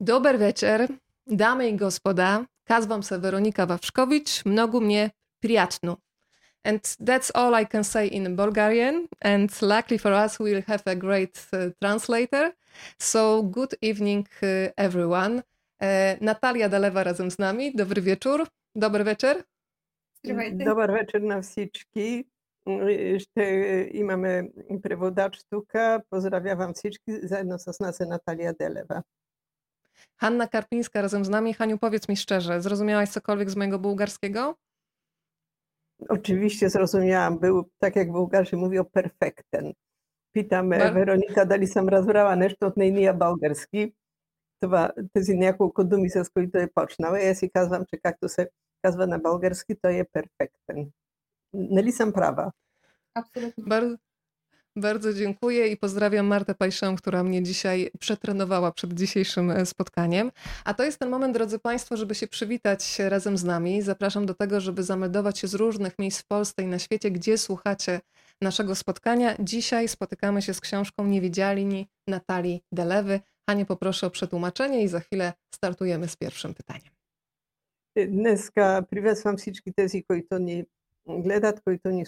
Dobry wieczór, damy i gospoda. Nazywam się Weronika Wawrzkowicz, mnogu mnie priatnu. And that's all I can say in Bulgarian. And luckily for us, we'll have a great uh, translator. So good evening uh, everyone. E, Natalia Dalewa razem z nami. Dobry wieczór. Dobry wieczór. Dobry wieczór na wszystkich. Mm, jeszcze i mamy przewodacz sztuka. Pozdrawiam wszystkich. Zajedno z nas Natalia Delewa. Hanna Karpińska razem z nami. Haniu, powiedz mi szczerze, zrozumiałaś cokolwiek z mojego bułgarskiego? Oczywiście zrozumiałam, był, tak jak Bułgarzy mówią, perfekten. Питам Бар- Вероника дали съм разбрала нещо от нейния български. Това, тези няколко думи, с които е почнала. И аз си казвам, че както се казва на български, той е перфектен. Нали съм права? Абсолютно. Bar- bardzo dziękuję i pozdrawiam Martę Pajszę, która mnie dzisiaj przetrenowała przed dzisiejszym e, spotkaniem. A to jest ten moment, drodzy Państwo, żeby się przywitać razem z nami. Zapraszam do tego, żeby zameldować się z różnych miejsc w Polsce i na świecie, gdzie słuchacie naszego spotkania. Dzisiaj spotykamy się z książką Niewidzialni Natalii Delewy. Hanie poproszę o przetłumaczenie i za chwilę startujemy z pierwszym pytaniem. Dneska priwitam wszystkich tych, którzy to nie gledat, którzy to nie.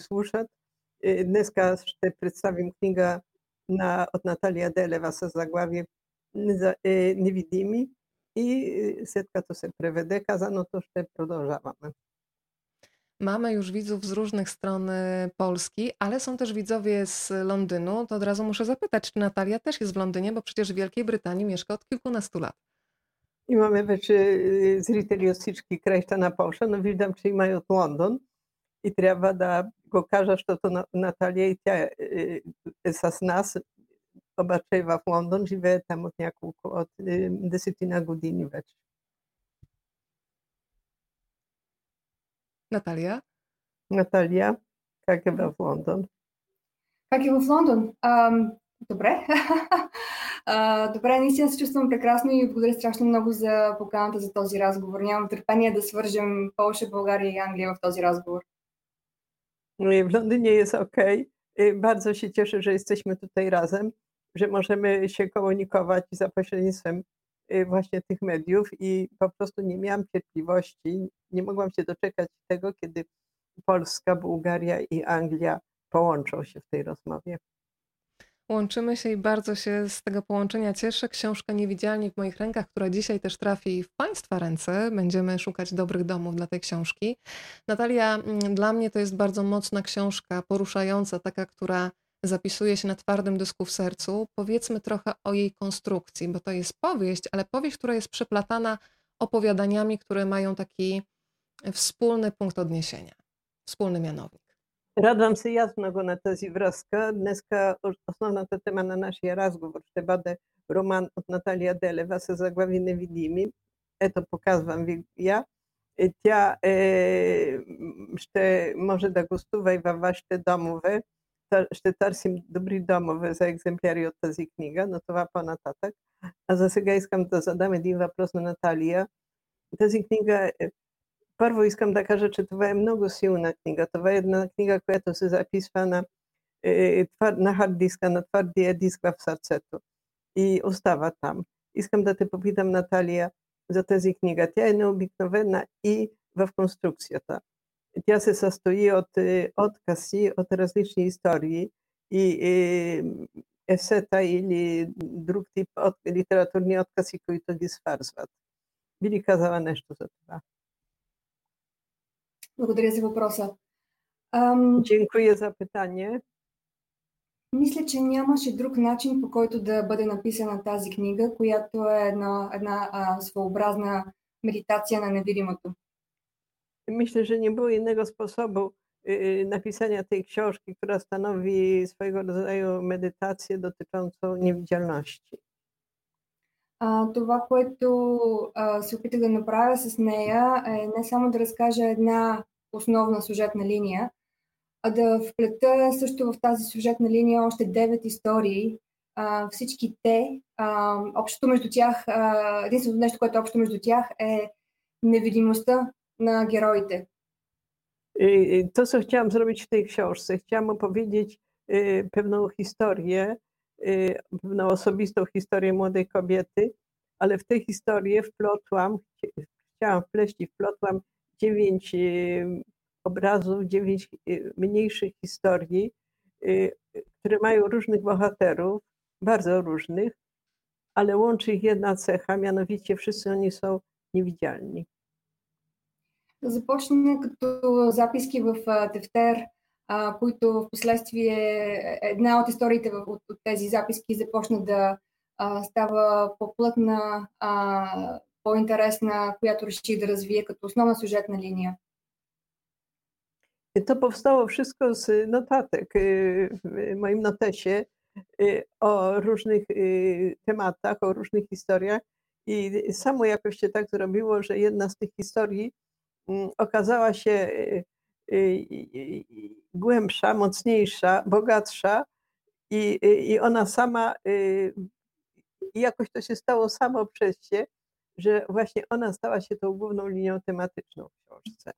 ще представим книга на, от Наталия Делева с заглавие «Неза- е, Невидими и е, след като се преведе казаното ще продължаваме. Mamy już widzów z różnych stron e, Polski, ale są też widzowie z Londynu. To od razu muszę zapytać, czy Natalia też jest w Londynie, bo przecież w Wielkiej Brytanii mieszka od kilkunastu lat. Имаме вече е, зрители от всички краища на Польша, но виждам, че има и от Лондон. И трябва да го кажа, защото На- Наталия и тя е, е, е с нас, обаче е в Лондон, живее там от няколко, от е, десетина години вече. Natalia? Наталия, как е в Лондон? Как е в Лондон? Ам, добре. а, добре, наистина се чувствам прекрасно и благодаря страшно много за поканата за този разговор. Нямам търпение да свържем Полша, България и Англия в този разговор. W Londynie jest ok. Bardzo się cieszę, że jesteśmy tutaj razem, że możemy się komunikować za pośrednictwem e, właśnie tych mediów i po prostu nie miałam cierpliwości, nie mogłam się doczekać tego, kiedy Polska, Bułgaria i Anglia połączą się w tej rozmowie. Łączymy się i bardzo się z tego połączenia cieszę. Książka Niewidzialni w moich rękach, która dzisiaj też trafi w Państwa ręce. Będziemy szukać dobrych domów dla tej książki. Natalia, mm, dla mnie to jest bardzo mocna książka, poruszająca, taka, która zapisuje się na twardym dysku w sercu. Powiedzmy trochę o jej konstrukcji, bo to jest powieść, ale powieść, która jest przeplatana opowiadaniami, które mają taki wspólny punkt odniesienia, wspólny mianownik. Радвам се и аз много на тази връзка. Днеска ос- основната тема на нашия разговор ще бъде роман от Наталия Делева с заглави Невидими. Ето, показвам ви я. Е, Тя е, м, ще може да гостува и във вашите домове. Та- Ще търсим добри домове за екземпляри от тази книга, но това по-нататък. А за сега искам да задам един въпрос на Наталия. Тази книга е първо искам да кажа, че това е много силна книга. Това е една книга, която се записва на, е, твър, на хард диска, на твърдия диск в сърцето и остава там. Искам да те попитам, Наталия, за тази книга. Тя е необикновена и в конструкцията. Тя се състои от е, откъси, от различни истории и е, есета или друг тип от, литературни откъси, които ги свързват. Би ли казала нещо за това? Благодаря за въпроса. Ам, Dziękuję za pytanie. мисля, че нямаше друг начин, по който да бъде написана тази книга, която е една, една а, своеобразна медитация на невидимото. Myślę, że nie było innego sposobu y, napisania tej książki, która stanowi swojego rodzaju medytację dotyczącą niewidzialności. А, това, което а, се опитах да направя с нея е не само да разкажа една основна сюжетна линия, а да вплета също в тази сюжетна линия още девет истории. А, всички те, а, общото между тях, а, единственото нещо, което е общо между тях е невидимостта на героите. Y, y, To, co chciałam zrobić w tej książce, chciałam opowiedzieć y, pewną historię, y, pewną osobistą historię młodej kobiety, ale w tę historię wplotłam, chciałam wpleść i wplotłam dziewięć y, obrazów, dziewięć y, mniejszych historii, y, które mają różnych bohaterów, bardzo różnych, ale łączy ich jedna cecha, mianowicie wszyscy oni są niewidzialni. Започна като записки в тефтер, които в последствие една от историите от, от тези записки започна да а, става по-плътна, а, по-интересна, която реши да развие като основна сюжетна линия. To powstało wszystko z notatek w moim notesie o różnych tematach, o różnych historiach. I samo jakoś się tak zrobiło, że jedna z tych historii okazała się głębsza, mocniejsza, bogatsza i, i ona sama, jakoś to się stało samo przez się, że właśnie ona stała się tą główną linią tematyczną w książce.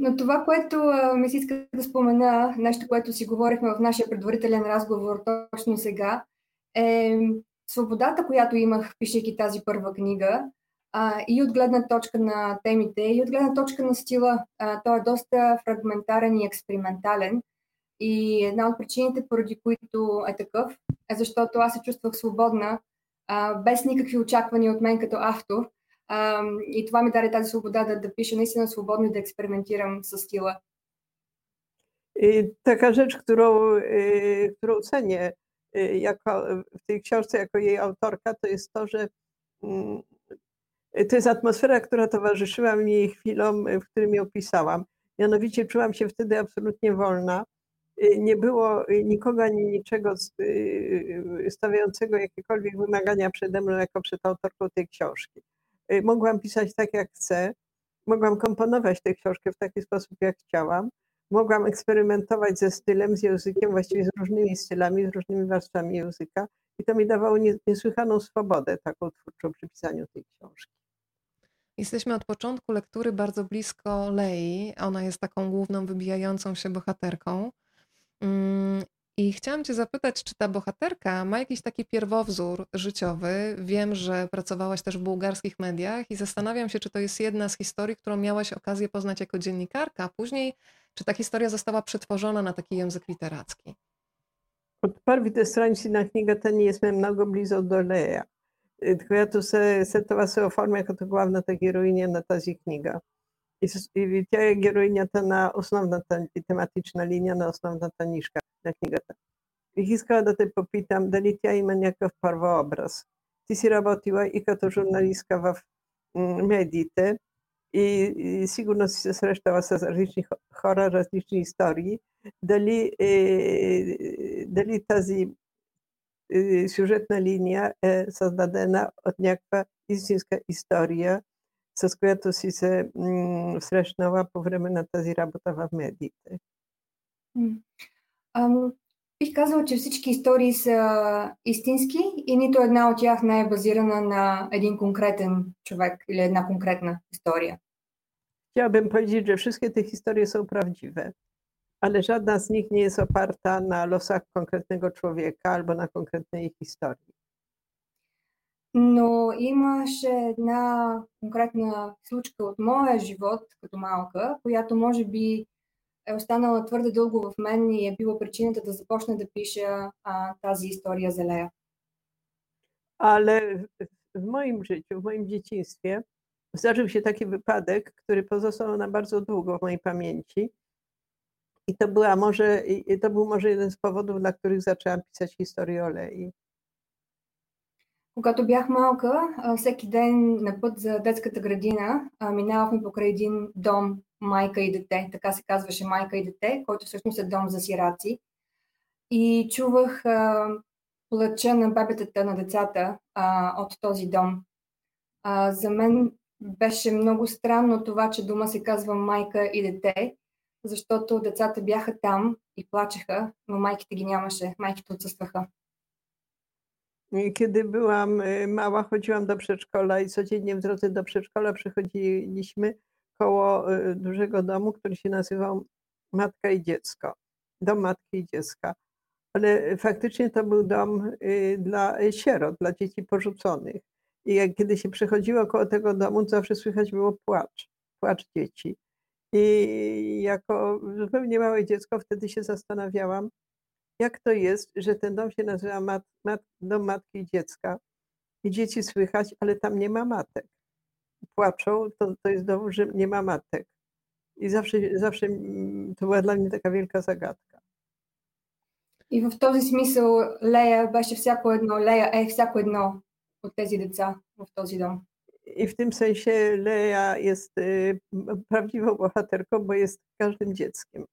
Но това, което ми се иска да спомена, нещо, което си говорихме в нашия предварителен разговор точно сега, е свободата, която имах, пишейки тази първа книга, а, и от гледна точка на темите, и от гледна точка на стила. А, той е доста фрагментарен и експериментален. И една от причините, поради които е такъв, е защото аз се чувствах свободна, без никакви очаквания от мен като автор. А, и това ми даде тази свобода да, да пиша наистина свободно и да експериментирам с стила. I taka rzecz, którą, którą cenię jako, w tej książce jako jej autorka, to jest to, że to jest atmosfera, która towarzyszyła mi chwilom, w którym ją pisałam. Mianowicie czułam się wtedy absolutnie wolna. nie było nikogo ani niczego stawiającego jakiekolwiek wymagania przede mną jako przed autorką tej książki. Mogłam pisać tak, jak chcę. Mogłam komponować tę książkę w taki sposób, jak chciałam. Mogłam eksperymentować ze stylem, z językiem, właściwie z różnymi stylami, z różnymi warstwami języka. I to mi dawało niesłychaną swobodę taką twórczą przy pisaniu tej książki. Jesteśmy od początku lektury bardzo blisko Lei. Ona jest taką główną, wybijającą się bohaterką. Mm, I chciałam Cię zapytać, czy ta bohaterka ma jakiś taki pierwowzór życiowy? Wiem, że pracowałaś też w bułgarskich mediach i zastanawiam się, czy to jest jedna z historii, którą miałaś okazję poznać jako dziennikarka, a później, czy ta historia została przetworzona na taki język literacki? Od prvite stranice na knjiga ta nije sme mnogo blizu do leja. Y, tylko ja tu se setova se oformia jako główna ta heroinija na tazi knjiga. като главната героиня на тази книга. И, и тя е героинята на основната тематична линия, на основната нишка на книгата. Бих искала да те попитам дали тя има някакъв първообраз. Ти си работила и като журналистка в медиите и, и сигурно си се срещала с различни хора, различни истории. Дали, е, дали тази сюжетна линия е създадена от някаква истинска история, с която си се срещнала по време на тази работа в медиите? Ам, бих казала, че всички истории са истински и нито една от тях не е базирана на един конкретен човек или една конкретна история. Chciałabym powiedzieć, że wszystkie te historie są prawdziwe. ale żadna z nich nie jest oparta na losach konkretnego człowieka albo na konkretnej historii. Но имаше една конкретна случка от моя живот като малка, която може би е останала твърде дълго в мен и е била причината да започна да пиша а, тази история за Лея. Ale w moim życiu, w moim dzieciństwie zdarzył się taki wypadek, który pozostał na bardzo długo w mojej pamięci. I to, była może, i to był może jeden z powodów, dla których zaczęłam pisać historię Олеи. Когато бях малка, всеки ден на път за детската градина минавахме покрай един дом майка и дете, така се казваше майка и дете, който всъщност е дом за сираци. И чувах а, плача на бебетата на децата а, от този дом. А, за мен беше много странно това, че дома се казва майка и дете, защото децата бяха там и плачеха, но майките ги нямаше, майките отсъстваха. Kiedy byłam mała, chodziłam do przedszkola i codziennie w drodze do przedszkola przechodziliśmy koło dużego domu, który się nazywał Matka i Dziecko. Dom Matki i Dziecka. Ale faktycznie to był dom dla sierot, dla dzieci porzuconych. I jak, kiedy się przechodziło koło tego domu, zawsze słychać było płacz, płacz dzieci. I jako zupełnie małe dziecko wtedy się zastanawiałam, jak to jest, że ten dom się nazywa mat, mat, Dom Matki i Dziecka i dzieci słychać, ale tam nie ma matek. Płaczą, to, to jest dowód, że nie ma matek. I zawsze, zawsze mm, to była dla mnie taka wielka zagadka. И в този смисъл Лея беше всяко едно, Лея е всяко едно от тези деца в този дом. I w tym sensie Leja jest y, prawdziwą bohaterką, bo jest każdym dzieckiem, y,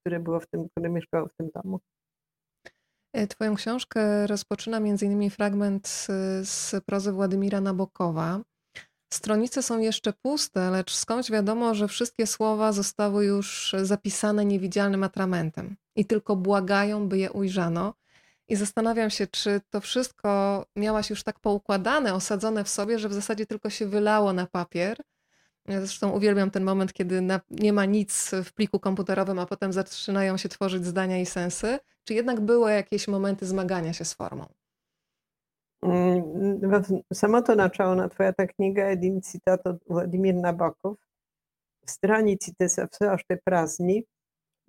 które było w tym, które mieszkało w tym domu. E, twoją książkę rozpoczyna innymi fragment z prozy Władimira Nabokowa. Stronice są jeszcze puste, lecz skądś wiadomo, że wszystkie słowa zostały już zapisane niewidzialnym atramentem i tylko błagają, by je ujrzano. I zastanawiam się, czy to wszystko miałaś już tak poukładane, osadzone w sobie, że w zasadzie tylko się wylało na papier. Ja zresztą uwielbiam ten moment, kiedy na, nie ma nic w pliku komputerowym, a potem zaczynają się tworzyć zdania i sensy. Czy jednak były jakieś momenty zmagania się z formą? Mm, no, Samo to načalna tvoja ta knjiga je jednim citat od Vladimir Nabokov. Stranite se vse ošte prazni,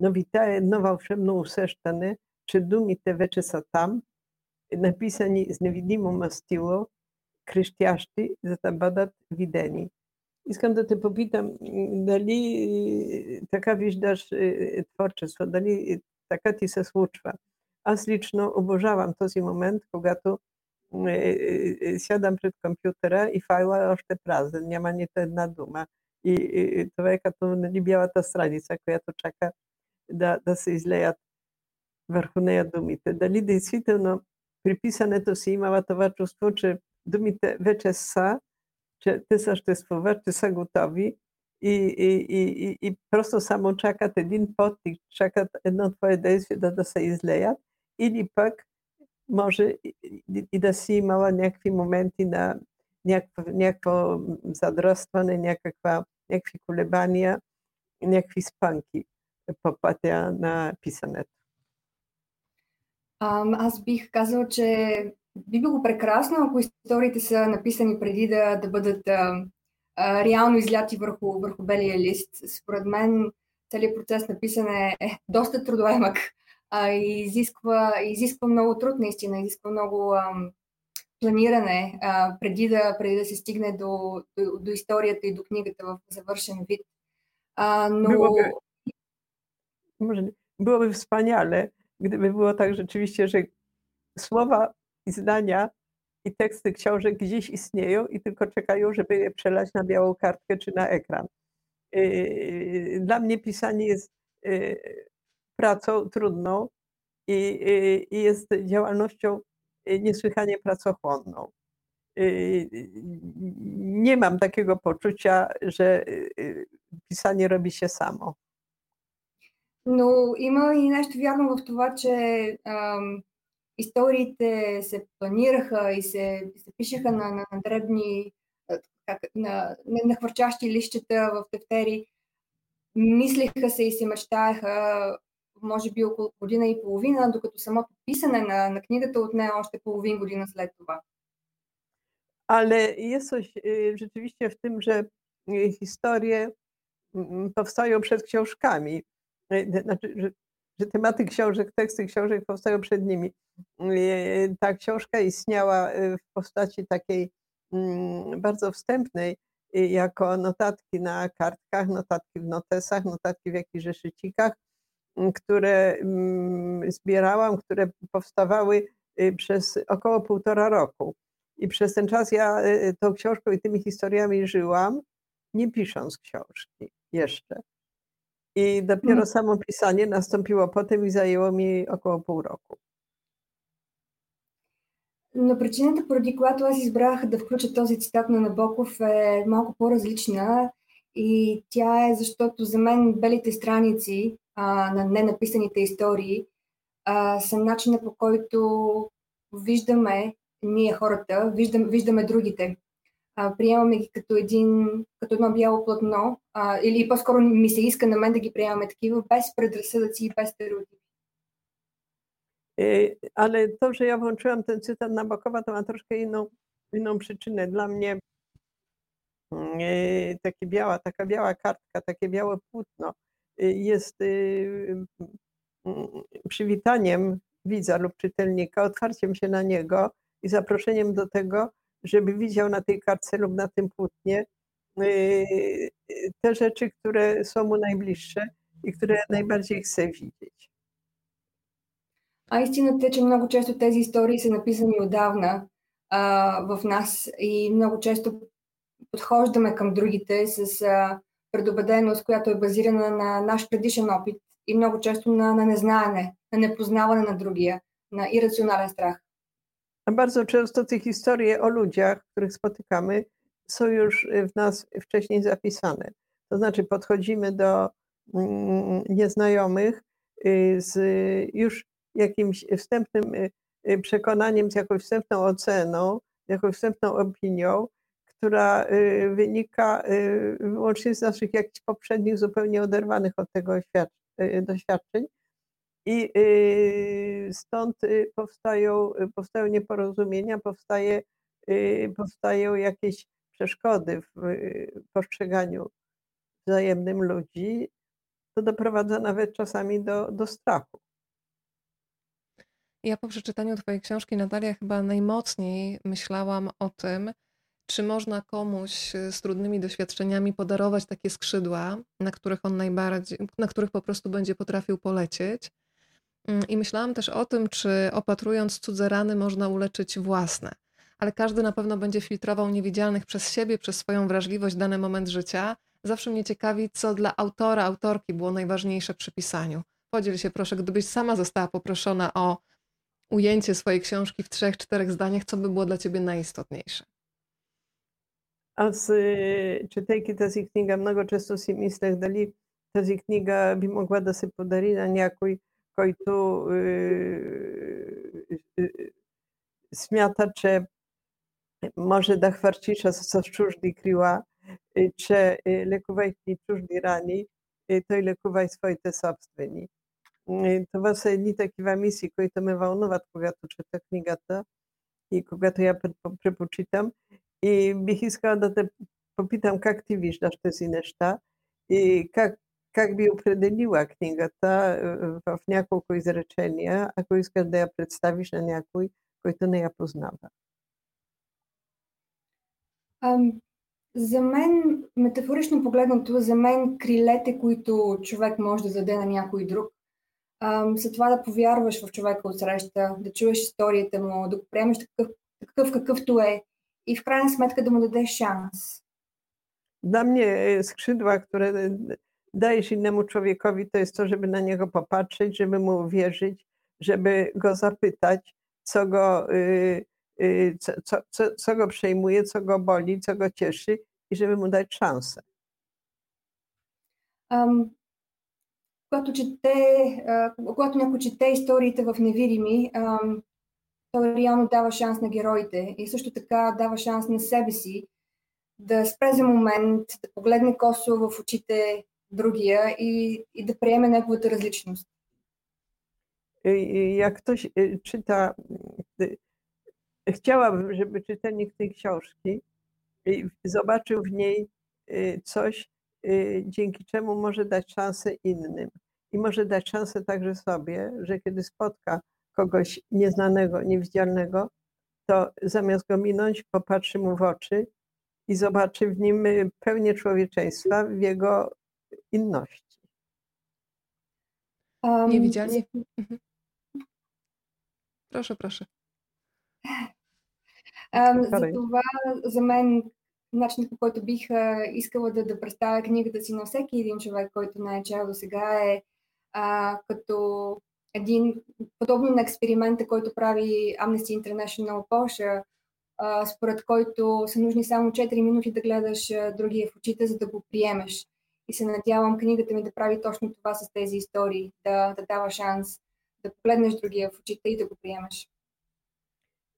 no vita je jedno valšebno useščane, če dumite veče sa tam, napisani z nevidimo mastilo, krištjašti zatabadati videni. Искам да те попитам, дали така виждаш творчество, дали така ти се случва. Аз лично обожавам този момент, когато siadam przed komputera i fajla ošte prazne, няма нито една дума. И, и това е като нали, бялата страница, която чака да, да се излеят върху нея думите. Дали действително при писането си имала това чувство, че думите czy pisarz to jest powód, czy są gotowi i, i, i, i prosto samo czekać jeden podtik, czekać jedno twoje dejście, da się izlejat, ili pak może i, i da si imala nekakvi momenti na някакво, някакво задръстване, някаква, някакви колебания, някакви спанки по пътя на писането. Um, аз бих казал, че би било прекрасно, ако историите са написани преди да, да бъдат а, а, реално изляти върху, върху белия лист. Според мен целият процес на писане е доста трудоемък а, изисква, изисква много труд, наистина, изисква много а, планиране а, преди, да, преди да се стигне до, до, до историята и до книгата в завършен вид. А, но... Byłoby, byłoby wspaniale, gdyby było tak rzeczywiście, że słowa i zdania i teksty książek gdzieś istnieją i tylko czekają, żeby je przelać na białą kartkę czy na ekran. Dla mnie pisanie jest pracą trudną i, i, i jest działalnością niesłychanie pracochłonną. Nie mam takiego poczucia, że pisanie robi się samo. Но има и нещо вярно в това, че ам, историите се планираха и се, се пишеха на, на, на дребни, как, на, на, на хвърчащи лищета в тефтери. Мислеха се и се мечтаеха може би около година и половина, докато самото писане на, на книгата отне още половин година след това. Ale jest coś rzeczywiście w tym, że historie powstają przed książkami. Znaczy, że, że tematy książek, teksty książek powstają przed nimi. Ta książka istniała w postaci takiej bardzo wstępnej, jako notatki na kartkach, notatki w notesach, notatki w jakichś zeszycikach które mm, zbierałam, które powstawały y, przez około półtora roku. I przez ten czas ja y, tą książką i tymi historiami żyłam, nie pisząc książki jeszcze. I dopiero mm. samo pisanie nastąpiło potem i zajęło mi około pół roku. Но причината, поради която аз избрах да включа този цитат на Набоков е малко по-различна и тя е защото за мен белите страници а, на ненаписаните истории а, са начина по който виждаме ние хората, виждам, виждаме другите. А, приемаме ги като, един, като едно бяло платно, а, или по-скоро ми се иска на мен да ги приемаме такива, без предразсъдъци и без стереотипи. Ale to, że ja włączyłam ten cytat Nabokowa, to ma troszkę inną inną przyczynę. Dla mnie mm, takie biała, taka biała kartka, takie białe płótno y, jest y, mm, przywitaniem widza lub czytelnika, otwarciem się na niego i zaproszeniem do tego, żeby widział na tej kartce lub na tym płótnie y, te rzeczy, które są mu najbliższe и które najbardziej chce widzieć. А истината е, че много често тези истории са написани отдавна а, в нас и много често подхождаме към другите с а, предубеденост, която е базирана на наш предишен опит и много често на, на незнаене, на непознаване на другия, na irracjonalny strach. A bardzo często te historie o ludziach, których spotykamy, są już w nas wcześniej zapisane. To znaczy, podchodzimy do mm, nieznajomych y, z już jakimś wstępnym y, y, przekonaniem, z jakąś wstępną oceną, jakąś wstępną opinią, która wynika wyłącznie z naszych jakichś poprzednich, zupełnie oderwanych od tego doświadczeń. I stąd powstają, powstają nieporozumienia, powstaje, powstają jakieś przeszkody w postrzeganiu wzajemnym ludzi. To doprowadza nawet czasami do, do strachu. Ja po przeczytaniu Twojej książki, Natalia, chyba najmocniej myślałam o tym, czy można komuś z trudnymi doświadczeniami podarować takie skrzydła, na których on najbardziej, na których po prostu będzie potrafił polecieć. Mm, I myślałam też o tym, czy opatrując cudze rany można uleczyć własne. Ale każdy na pewno będzie filtrował niewidzialnych przez siebie, przez swoją wrażliwość dany moment życia. Zawsze mnie ciekawi, co dla autora, autorki było najważniejsze przy pisaniu. Podziel się proszę, gdybyś sama została poproszona o ujęcie swojej książki w trzech, czterech zdaniach, co by było dla ciebie najistotniejsze? Аз, четейки тази книга, много често си мислех дали тази книга би могла да се подари на някой, който е, е, смята, че може да хвърчиша с, с чужди крила, че лекувайки чужди рани, той лекува и своите собствени. Това са едни такива мисии, които ме вълнуват, когато чета книгата и когато я препочитам. И бих искала да те попитам как ти виждаш тези неща и как, как би определила книгата в няколко изречения, ако искаш да я представиш на някой, който не я познава. За мен, метафорично погледнато, за мен крилете, които човек може да даде на някой друг, um, за това да повярваш в човека от среща, да чуеш историята му, да го приемеш такъв, такъв какъвто е i w krajnej smetkę mu dać szans. Dla mnie skrzydła, które dajesz innemu człowiekowi, to jest to, żeby na niego popatrzeć, żeby mu uwierzyć, żeby go zapytać, co go, co, co, co, co go przejmuje, co go boli, co go cieszy i żeby mu dać szansę. Um, когато, чете, когато някой чете историите в невидими, той реално дава шанс на героите и също така дава шанс на себе си да спре за момент, да погледне косо в очите другия i, i da приеме неговата различност. Jak ktoś czyta, chciałabym, żeby czytelnik tej książki zobaczył w niej coś, dzięki czemu może dać szansę innym. I może dać szansę także sobie, że kiedy spotka kogoś nieznanego, niewidzialnego, to zamiast go minąć, popatrzy mu w oczy i zobaczy w nim pełnię człowieczeństwa, w jego inności. Um, Niewidzialnie. Mhm. Proszę, proszę. Um, за това, за мен, начинът по който бих а, искала да, да представя книгата си на всеки един човек, който не е чел до сега е а, като един подобно на експеримента, който прави Amnesty International Польша, според който са нужни само 4 минути да гледаш другия в очите, за да го приемеш. И се надявам книгата ми да прави точно това с тези истории, да, да дава шанс да погледнеш другия в очите и да го приемеш.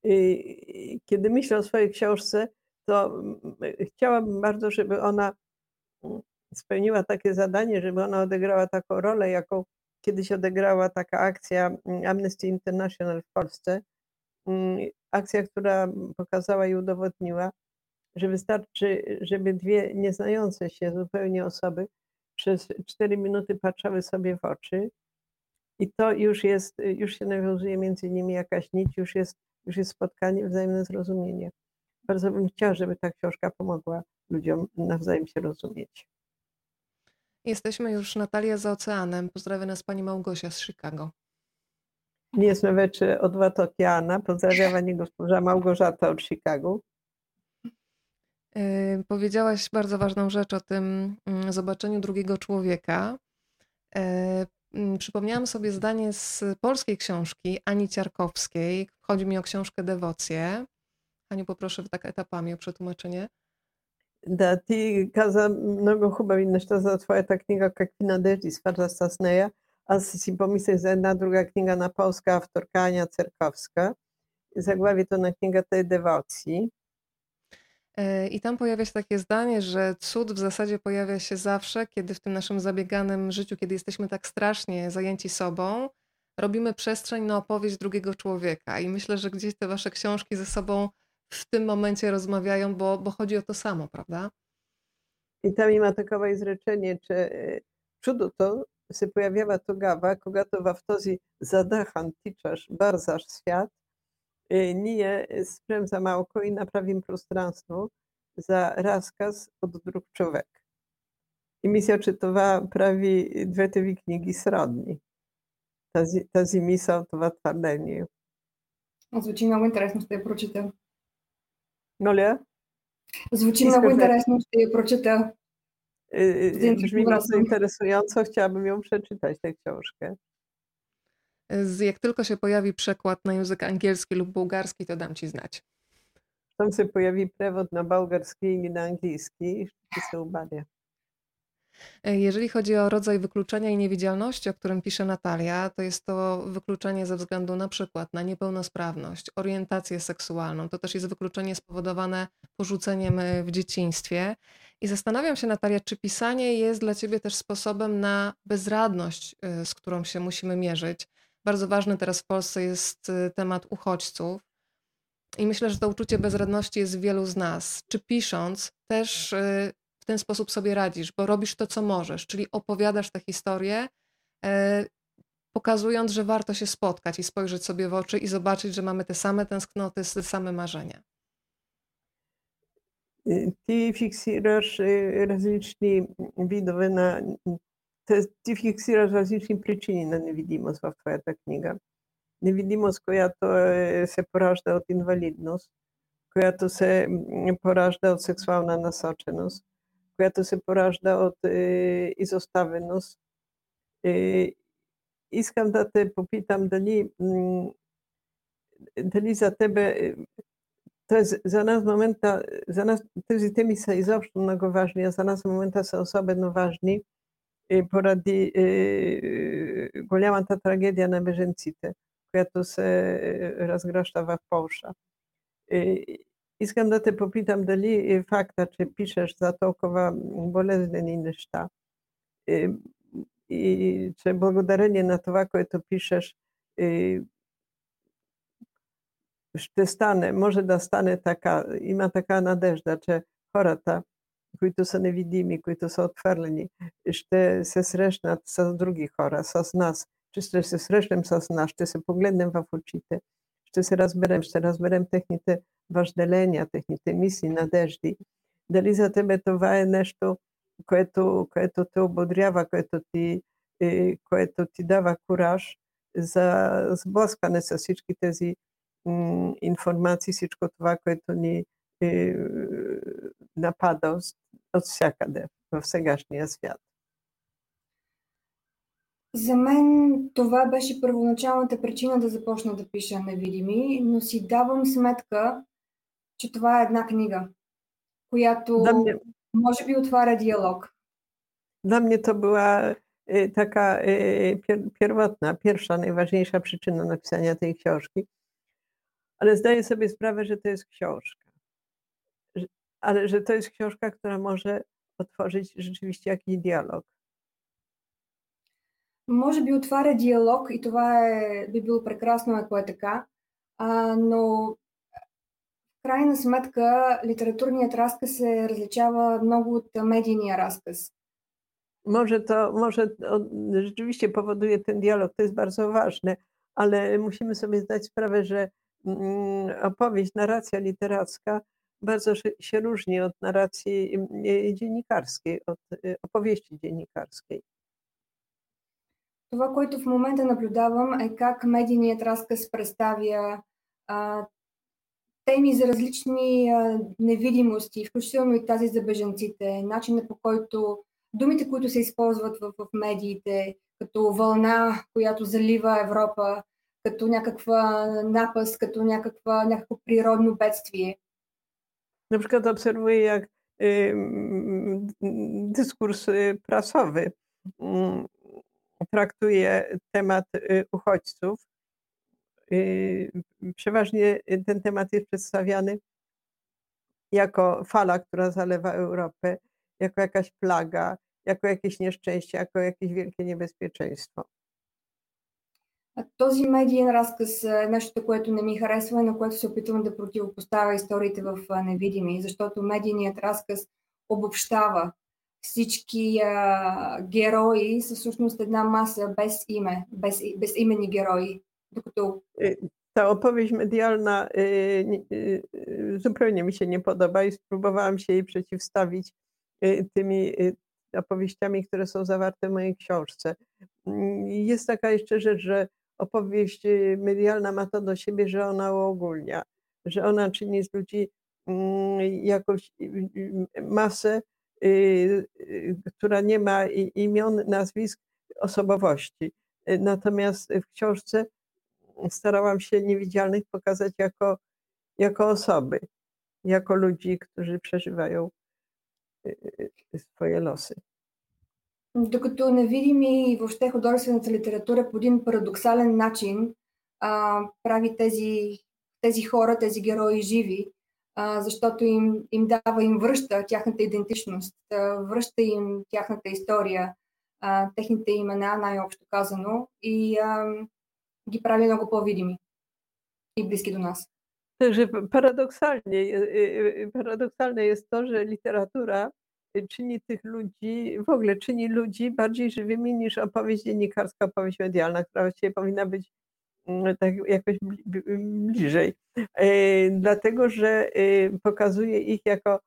I kiedy myślę o swojej książce, to chciałabym bardzo, żeby ona spełniła takie zadanie, żeby ona odegrała taką rolę, jaką kiedyś odegrała taka akcja mm, Amnesty International w Polsce, mm, akcja, która pokazała i udowodniła, że wystarczy, żeby dwie nieznające się zupełnie osoby przez 4 minuty patrzyły sobie w oczy i to już jest, już się nawiązuje między nimi jakaś nić, już jest, już jest spotkanie, wzajemne zrozumienie Bardzo bym chciała, żeby ta książka pomogła ludziom nawzajem się rozumieć. Jesteśmy już Natalia za oceanem. Pozdrawia nas pani Małgosia z Chicago. Nie Smeweczy od Watokiana. Pozdrawiam pani госпожа Małgorzata od Chicago. Yy, powiedziałaś bardzo ważną rzecz o tym mm, zobaczeniu drugiego człowieka. Yy, mm, przypomniałam sobie zdanie z polskiej książki Ani Ciarkowskiej. Chodzi mi o książkę Dewocję. Aniu, poproszę tak etapami o przetłumaczenie. Da, ti kaza mnogo chyba inna za twoja ta kniga jak Finaderzy z Farza Stasneja, a si pomyśleć, że jedna druga kniga na polska autorka Ania Cerkowska. Zagławie to na kniga tej dewocji. E, I tam pojawia się takie zdanie, że cud w zasadzie pojawia się zawsze, kiedy w tym naszym zabieganym życiu, kiedy jesteśmy tak strasznie zajęci sobą, robimy przestrzeń na opowieść drugiego człowieka. I myślę, że gdzieś te wasze książki ze sobą w tym momencie rozmawiają, bo, bo chodzi o to samo, prawda? I tam има такова изречение, че чудото се появява тогава, когато в този задахан, тичаш, бързаш свят, ние спрем за малко и направим пространство за разказ от друг човек. И мисля, че това прави двете ви книги сродни. Тази, тази мисъл, това твърдение. Звучи много интересно, ще я прочета. Моля? Звучи много интересно, ще я прочета. Brzmi bardzo interesująco, chciałabym ją przeczytać, tę książkę. Jak tylko się pojawi przekład na język angielski lub bułgarski, to dam ci znać. Tam się pojawi przewód na bułgarski i na angielski, to się ubawię. E, jeżeli chodzi o rodzaj wykluczenia i niewidzialności, o którym pisze Natalia, to jest to wykluczenie ze względu na przykład na niepełnosprawność, orientację seksualną. To też jest wykluczenie spowodowane porzuceniem e, w dzieciństwie. I zastanawiam się, Natalia, czy pisanie jest dla ciebie też sposobem na bezradność, e, z którą się musimy mierzyć. Bardzo ważny teraz w Polsce jest temat uchodźców. I myślę, że to uczucie bezradności jest w wielu z nas. Czy pisząc też w ten sposób sobie radzisz, bo robisz to, co możesz, czyli opowiadasz tę historię, e, pokazując, że warto się spotkać i spojrzeć sobie w oczy i zobaczyć, że mamy te same tęsknoty, te same marzenia. Ty fiksujesz различни видове на... Ти фиксираш различни причини на невидимост в твоята книга. Невидимост, която се поражда от инвалидност, която се поражда от сексуална насоченост, която се поражда от е, изоставеност. Е, искам да те попитам дали, дали за тебе to jest za nas momenta, za nas тези теми са изобщо много важни, а за нас в момента са особено важни поради е, голямата трагедия на беженците, която се разгръща в Полша. Искам да те попитам дали факта, че пишеш за толкова болезнени неща и че благодарение на това, което пишеш, ще стане, може да стане така, има така надежда, че хората, които са невидими, които са отхвърлени, ще се срещнат с други хора, с нас, че ще се срещнем с нас, ще се погледнем в очите, ще се разберем, ще разберем техните въжделения, техните мисли, надежди. Дали за тебе това е нещо, което, което те ободрява, което ти, е, което ти дава кураж за сблъскане с всички тези м, информации, всичко това, което ни е, напада от, всякъде в сегашния свят. За мен това беше първоначалната причина да започна да пиша невидими, но си давам сметка, че това е една книга, която Dla mnie, може би отваря диалог. dla mnie to była y, taka y, pier, pierwotna, pierwsza, najważniejsza przyczyna napisania tej książki. Ale zdaję sobie sprawę, że to jest książka. Że- Ale że to jest książka, która może otworzyć rzeczywiście jakiś dialog. Може би отваря диалог и това е, би било прекрасно, ако е така, а, но в крайна сметка литературният разказ се различава много от медийния разказ. Może to, może to rzeczywiście powoduje ten dialog, to jest bardzo ważne, ale musimy sobie zdać sprawę, że mm, opowieść, narracja literacka bardzo się różni od narracji mm, dziennikarskiej, od y, opowieści dziennikarskiej. Това, което в момента наблюдавам е как медийният разказ представя а, теми за различни а, невидимости, включително и тази за бежанците, начина по който думите, които се използват в, в медиите, като вълна, която залива Европа, като някаква напаст, като някаква, някакво природно бедствие. Przykład obserwuję, jak y, dyskurs prasowy traktuje temat y, uchodźców. Y, przeważnie ten temat jest przedstawiany jako fala, która zalewa Europę, jako jakaś plaga, jako jakieś nieszczęście, jako jakieś wielkie niebezpieczeństwo. Този медиен разказ е нещо, което не ми харесва, на което се опитвам да противопоставя историите в невидими, защото медийният разказ обобщава всички а, герои са всъщност една маса без име, без, без имени герои. Докато... Ta opowieść medialna zupełnie mi się nie podoba i spróbowałam się jej przeciwstawić tymi opowieściami, które są zawarte w mojej książce. Jest taka jeszcze rzecz, że opowieść medialna ma to do siebie, że ona uogólnia, że ona czyni z ludzi jakąś masę Y, y, która nie ma imion, nazwisk, osobowości. Y, natomiast w książce starałam się niewidzialnych pokazać jako, jako osoby, jako ludzi, którzy przeżywają swoje losy. Докато невидими и въобще художествената литература по един парадоксален начин а, прави тези, тези хора, тези герои живи, а, защото им, им дава, им връща тяхната идентичност, а, връща им тяхната история, а, техните имена, най-общо казано, и а, ги прави много по-видими i bliskie do nas. Także paradoksalnie, paradoksalne jest to, że literatura czyni tych ludzi, w ogóle czyni ludzi bardziej żywymi niż opowieść dziennikarska, opowieść medialna, która właściwie powinna być Mm, tak jakoś bliżej. E, dlatego, że e, pokazuje ich jako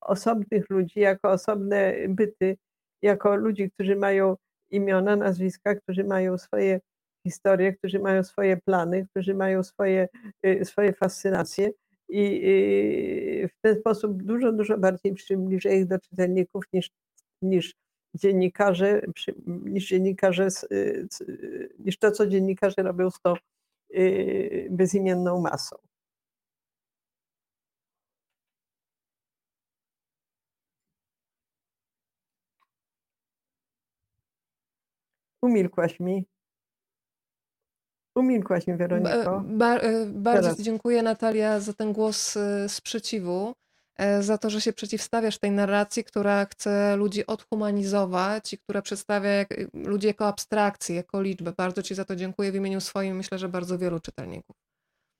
osobnych ludzi, jako osobne byty, jako ludzi, którzy mają imiona, nazwiska, którzy mają swoje historie, którzy mają swoje plany, którzy mają swoje, e, swoje fascynacje i w ten sposób dużo, dużo bardziej przybliża ich do czytelników niż, niż dziennikarze, niż dziennikarze, niż to, co dziennikarze robią z tą y, bezimienną masą. Umilkłaś mi. Umilkłaś mi, Weroniko. Ba, e, bardzo Teraz. dziękuję, Natalia, za ten głos sprzeciwu. E, za to, że się przeciwstawiasz tej narracji, która chce ludzi odhumanizować i która przedstawia jak, y, ludzi jako abstrakcję, jako liczbę. Bardzo Ci za to dziękuję w imieniu swoim, myślę, że bardzo wielu czytelników.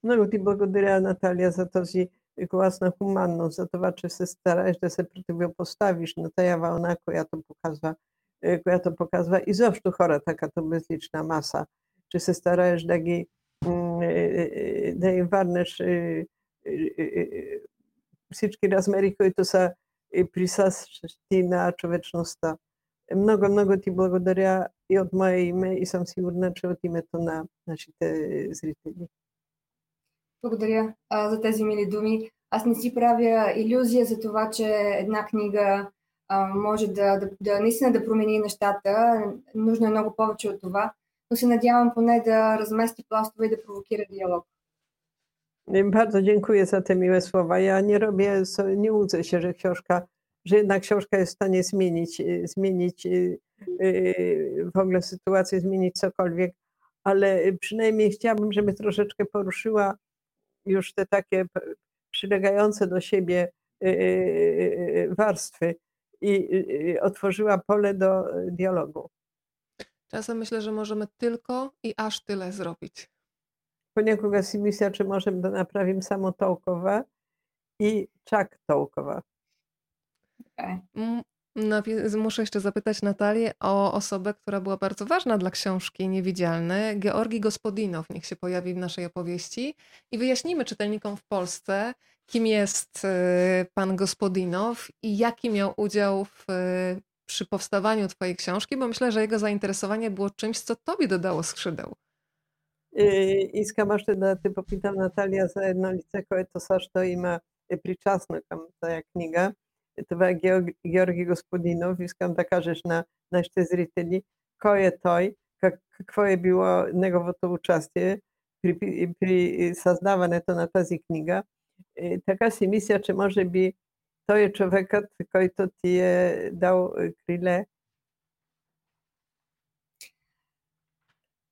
No ti благодаря, Наталья, за този глас на хуманност, за това, че се стараеш да се противопоставиш на тая вълна, която показва, която показва изобщо хората като безлична маса, че се стараеш да ги да им върнеш всички размери, които са присъщи на човечността. Много, много ти благодаря и от мое име и съм сигурна, че от името на нашите зрители. Благодаря а, за тези мили думи. Аз не си правя иллюзия за това, че една книга а, може да, да, да наистина да промени нещата. Нужно е много повече от това, но се надявам поне да размести пластове и да провокира диалог. Bardzo dziękuję za te miłe słowa. Ja nie robię, nie łudzę się, że książka, że jedna książka jest w stanie zmienić, y, zmienić y, y, w ogóle sytuację, zmienić cokolwiek, ale przynajmniej chciałabym, żeby troszeczkę poruszyła już te takie przylegające do siebie warstwy i otworzyła pole do dialogu. Czasem myślę, że możemy tylko i aż tyle zrobić poniekoga si mislja, če možem da samo tolkova i čak tolkova. Okay. Muszę jeszcze zapytać Natalię o osobę, która była bardzo ważna dla książki Niewidzialny, Georgi Gospodinow, niech się pojawi w naszej opowieści i wyjaśnijmy czytelnikom w Polsce, kim jest y, pan Gospodinow i jaki miał udział w, y, przy powstawaniu twojej książki, bo myślę, że jego zainteresowanie było czymś, co tobie dodało skrzydeł. Iska masz da ty popitam Natalia za jedno lice koje to sašto ima причастна към тая книга. Това е Георги Господинов. Искам да кажеш на нашите зрители кой е той, как, какво е било неговото участие при, при създаването на тази книга. И така си мисля, че може би той е човекът, който ти е дал криле.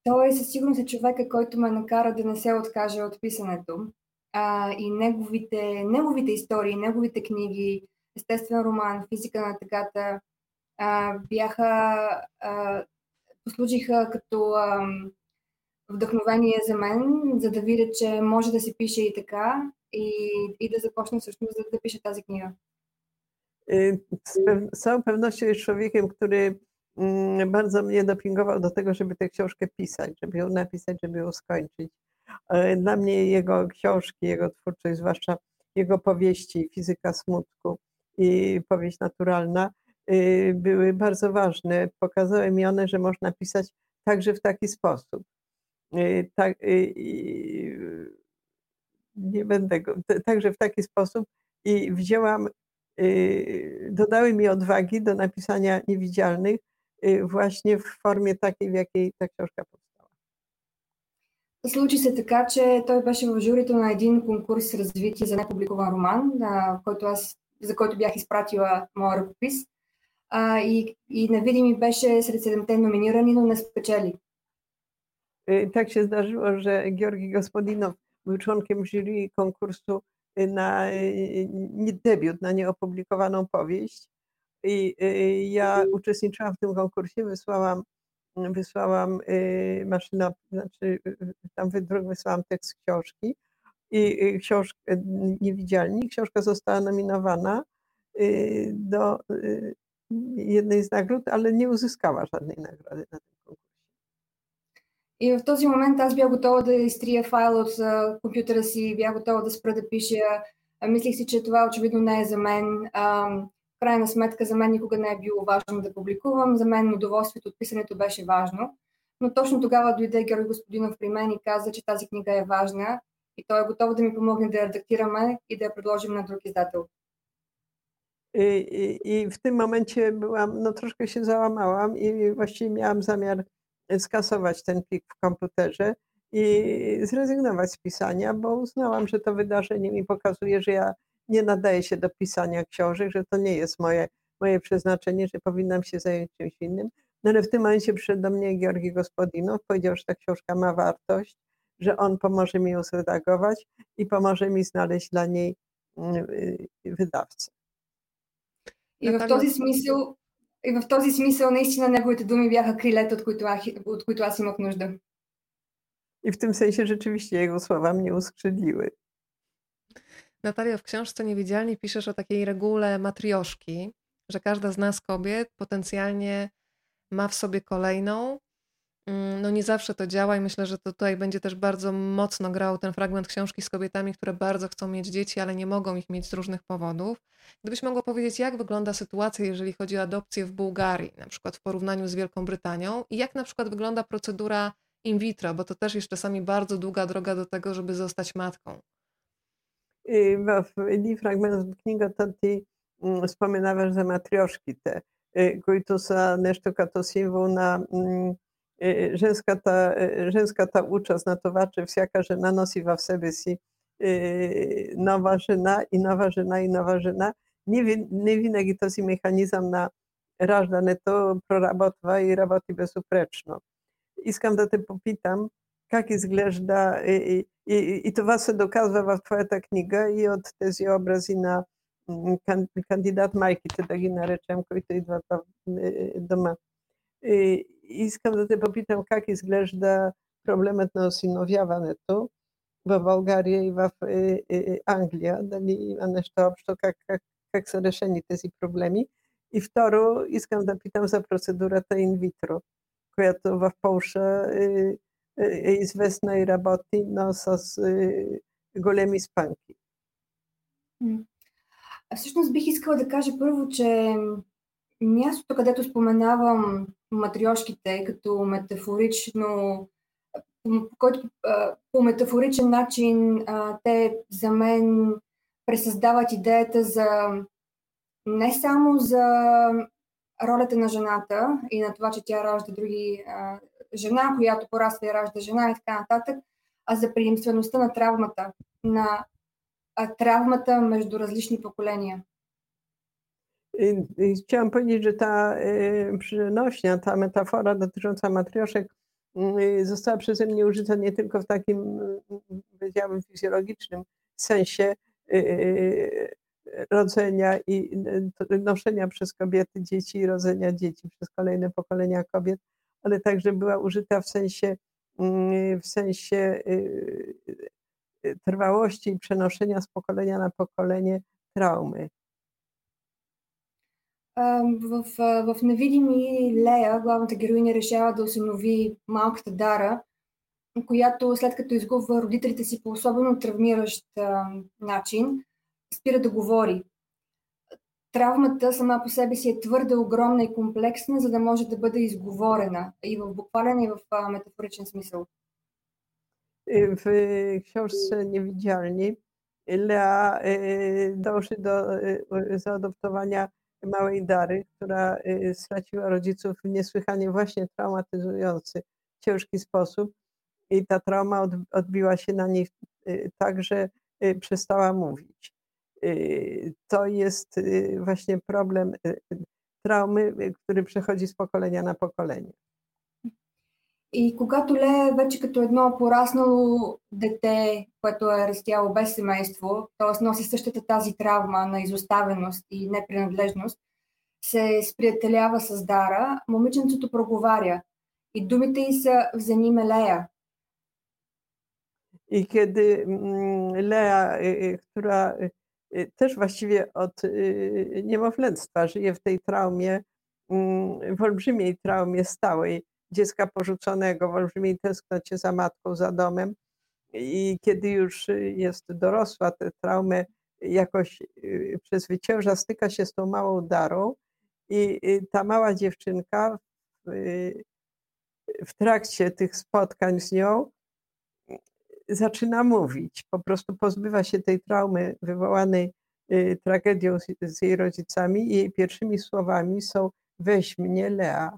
Той със сигурност е човека, който ме накара да не се откаже от писането а, и неговите, неговите истории, неговите книги, естествен роман, физика на тъгата, а, бяха, а, послужиха като а, вдъхновение за мен, за да видя, че може да се пише и така и, и да започна всъщност да, да пиша тази книга. Z całą pewnością jest bardzo mnie dopingował do tego, żeby tę książkę pisać, żeby ją napisać, żeby ją skończyć. Dla mnie jego książki, jego twórczość, zwłaszcza jego powieści, Fizyka smutku i powieść naturalna, y, były bardzo ważne. Pokazały mi one, że można pisać także w taki sposób. Y, tak, y, nie będę go, także w taki sposób i wzięłam, dodały mi odwagi do napisania niewidzialnych właśnie w formie takiej, w jakiej ta książka powstała. Случи се така, че той беше в журито на един конкурс развитие за непубликуван роман, на който аз, за който бях изпратила моя ръкопис. А, и, и невидими беше сред седемте номинирани, но не спечели. Tak się zdarzyło, że Georgi Gospodinow był członkiem jury konkursu na debiut, na nieopublikowaną powieść. I ja uczestniczyłam w tym konkursie, wysłałam wysłałam y, maszynę, znaczy y, tam wysłałam tekst książki i y, książkę Niewidzialni. Książka została nominowana do jednej z nagród, ale nie uzyskała żadnej nagrody na tym konkursie. И в този момент аз бях готова да изтрия файл от компютъра си, бях готова да спра да пиша. Мислих си, че това очевидно не е за мен крайна сметка за мен никога не е било важно да публикувам. За мен удоволствието от писането беше важно. Но точно тогава дойде Георги Господинов при мен и каза, че тази книга е важна и той е готов да ми помогне да я редактираме и да я предложим на друг издател. I, i, I w tym momencie byłam, no troszkę się załamałam i właściwie miałam zamiar skasować ten plik w komputerze i zrezygnować z pisania, bo uznałam, że to wydarzenie mi pokazuje, że ja nie nadaje się do pisania książek, że to nie jest moje, moje przeznaczenie, że powinnam się zająć czymś innym. No ale w tym momencie przyszedł do mnie Georgi Gospodinow, powiedział, że ta książka ma wartość, że on pomoże mi ją zredagować i pomoże mi znaleźć dla niej mm, y, wydawcę. И в този смисъл, и в този смисъл наистина неговите думи бяха крилета, от които, аз, от които аз имах нужда. I w tym sensie rzeczywiście jego słowa mnie uskrzydliły. Natalia, w książce Niewidzialni piszesz o takiej regule matrioszki, że każda z nas kobiet potencjalnie ma w sobie kolejną. Mm, no nie zawsze to działa i myślę, że to tutaj będzie też bardzo mocno grał ten fragment książki z kobietami, które bardzo chcą mieć dzieci, ale nie mogą ich mieć z różnych powodów. Gdybyś mogła powiedzieć, jak wygląda sytuacja, jeżeli chodzi o adopcję w Bułgarii, na przykład w porównaniu z Wielką Brytanią i jak na przykład wygląda procedura in vitro, bo to też jest czasami bardzo długa droga do tego, żeby zostać matką. Y, Ili fragment knjiga to ty mm, wspominałeś, że matrioszki te, y, kujtusa nešto kato simbol na mm, y, ženska ta, ženska ta účast na to vače vsjaka žena nosiva v sebe si nova žena i nova žena i nova žena. Nie, nie winegi to si mehanizam na raždane to prorabotwa i roboty bezupreczno. Iskam da te popitam, как изглежда и, и, и това се доказва в твоята книга и от тези образи на кандидат майките, да ги наречем, които идват в дома. И искам да те попитам как изглежда проблемът на осиновяването во Болгария и в Англия, дали има нещо общо, как, как, как са решени тези проблеми. И второ, искам да питам за процедурата инвитро, която в Полша е, е известна и работи, но с е, големи спанки. Всъщност бих искала да кажа първо, че мястото, където споменавам матриошките като метафорично, който, по метафоричен начин те за мен пресъздават идеята за не само за ролята на жената и на това, че тя ражда други жена, която пораства и ражда жена и така нататък, а за приемствеността на травмата, на а, травмата между различни поколения. I, I chciałam powiedzieć, że ta y, przynośnia, ta metafora dotycząca matrioszek y, została przeze mnie użyta nie tylko w takim, powiedziałabym, fizjologicznym sensie y, rodzenia i noszenia przez kobiety dzieci i rodzenia dzieci przez kolejne pokolenia kobiet, ale także była użyta w sensie, w sensie trwałości i przenoszenia z pokolenia na pokolenie traumy. в, в, в невидими Лея, главната героиня решава да осинови малката Дара, която след като изгубва родителите си по особено травмиращ а, начин, спира да говори. Травмата сама по себе си е твърде огромна и комплексна, за да може да бъде изговорена и в буквален и в а, метафоричен смисъл. W książce Niewidzialni Lea dąży do zaadoptowania małej Dary, która y, straciła rodziców w niesłychanie właśnie traumatyzujący, ciężki sposób. I ta trauma odbiła się na niej y, tak, że y, przestała mówić. To jest właśnie problem traumy, który przechodzi z pokolenia na pokolenie. И когато Ле вече като едно пораснало дете, което е растяло без семейство, т.е. носи същата тази травма на изоставеност и непринадлежност, се сприятелява с Дара, момиченцето проговаря и думите й са «Вземи ме, Лея». I kiedy Lea, która też właściwie od niemowlęctwa żyje w tej traumie, w olbrzymiej traumie stałej, dziecka porzuconego, w olbrzymiej tęsknocie za matką, za domem. I kiedy już jest dorosła, tę traumę jakoś y, przezwycięża, styka się z tą małą darą i ta mała dziewczynka w, w trakcie tych spotkań z nią zaczyna mówić. Po prostu pozbywa się tej traumy wywołanej y, tragedią z, z jej rodzicami i jej pierwszymi słowami są weź mnie Lea.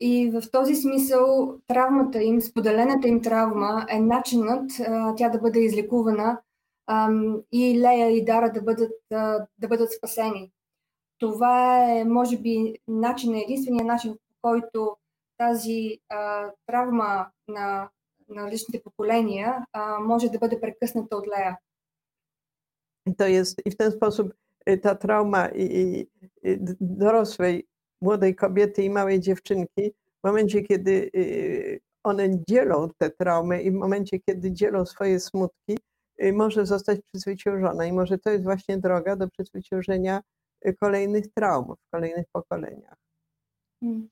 И в този смисъл травмата им, споделената им травма е начинът а, тя да бъде излекувана а, и Лея и Дара да бъдат, а, да бъдат спасени. Това е, може би, начин, единствения начин, по който тази а, травма на, на личните поколения а, може да бъде прекъсната от Лея. To jest i w ten sposób ta trauma i, i dorosłej młodej kobiety i małej dziewczynki, w momencie, kiedy y, one dzielą te traumy i w momencie, kiedy dzielą swoje smutki, y, może zostać przezwyciężona. I może to jest właśnie droga do przezwyciężenia y, kolejnych traum w kolejnych pokoleniach. Hmm.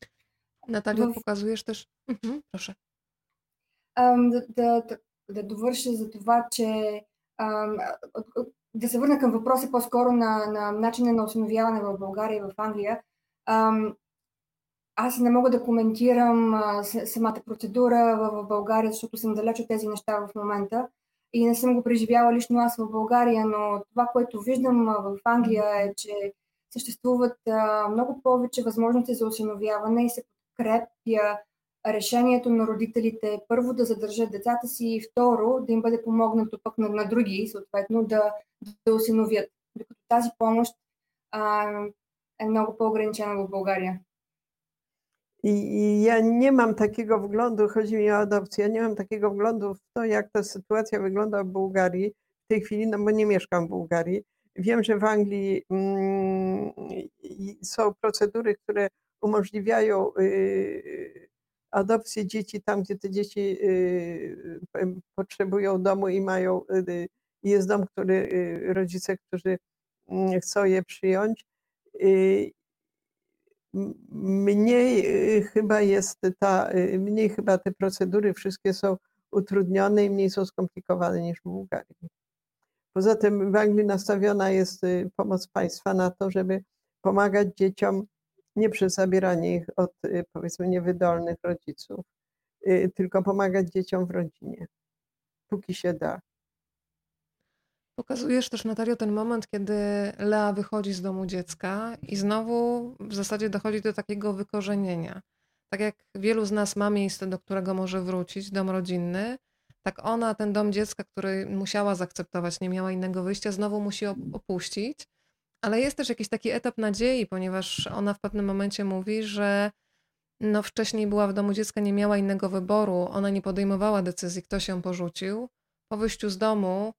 Natalia, pokazujesz też. Mhm, proszę. Да, да, да довърша за това, че да се върна към въпроса по-скоро на, на начина на осиновяване в България и в Англия. Аз не мога да коментирам самата процедура в България, защото съм далеч от тези неща в момента и не съм го преживяла лично аз в България, но това, което виждам в Англия е, че съществуват много повече възможности за осиновяване и се подкрепя решението на родителите първо да задържат децата си и второ да им бъде помогнато пък на, на други, съответно да, да осиновят. Докато тази помощ а, е много по-ограничена в България. I, I, ja nie mam takiego wglądu, chodzi mi o adopcję, ja nie mam takiego wglądu w to, jak ta sytuacja wygląda w Bułgarii w tej chwili, no bo nie mieszkam w Bułgarii. Wiem, że w Anglii mm, są procedury, które umożliwiają y, adopcję dzieci tam, gdzie te dzieci potrzebują domu i mają, jest dom, który rodzice, którzy mm, chcą je przyjąć. Mniej chyba jest ta, mniej chyba te procedury wszystkie są utrudnione i mniej są skomplikowane niż w Bułgarii. Poza tym w Anglii nastawiona jest pomoc państwa na to, żeby pomagać dzieciom nie przez zabieranie ich od y, powiedzmy niewydolnych rodziców, y, tylko pomagać dzieciom w rodzinie, póki się da. Pokazujesz też, Natalio, ten moment, kiedy Lea wychodzi z domu dziecka i znowu w zasadzie dochodzi do takiego wykorzenienia. Tak jak wielu z nas ma miejsce, do którego może wrócić, dom rodzinny, tak ona ten dom dziecka, który musiała zaakceptować, nie miała innego wyjścia, znowu musi opuścić ale jest też jakiś taki etap nadziei, ponieważ ona w pewnym momencie mówi, że no wcześniej była w domu dziecka, nie miała innego wyboru, ona nie podejmowała decyzji, kto się porzucił. Po wyjściu z domu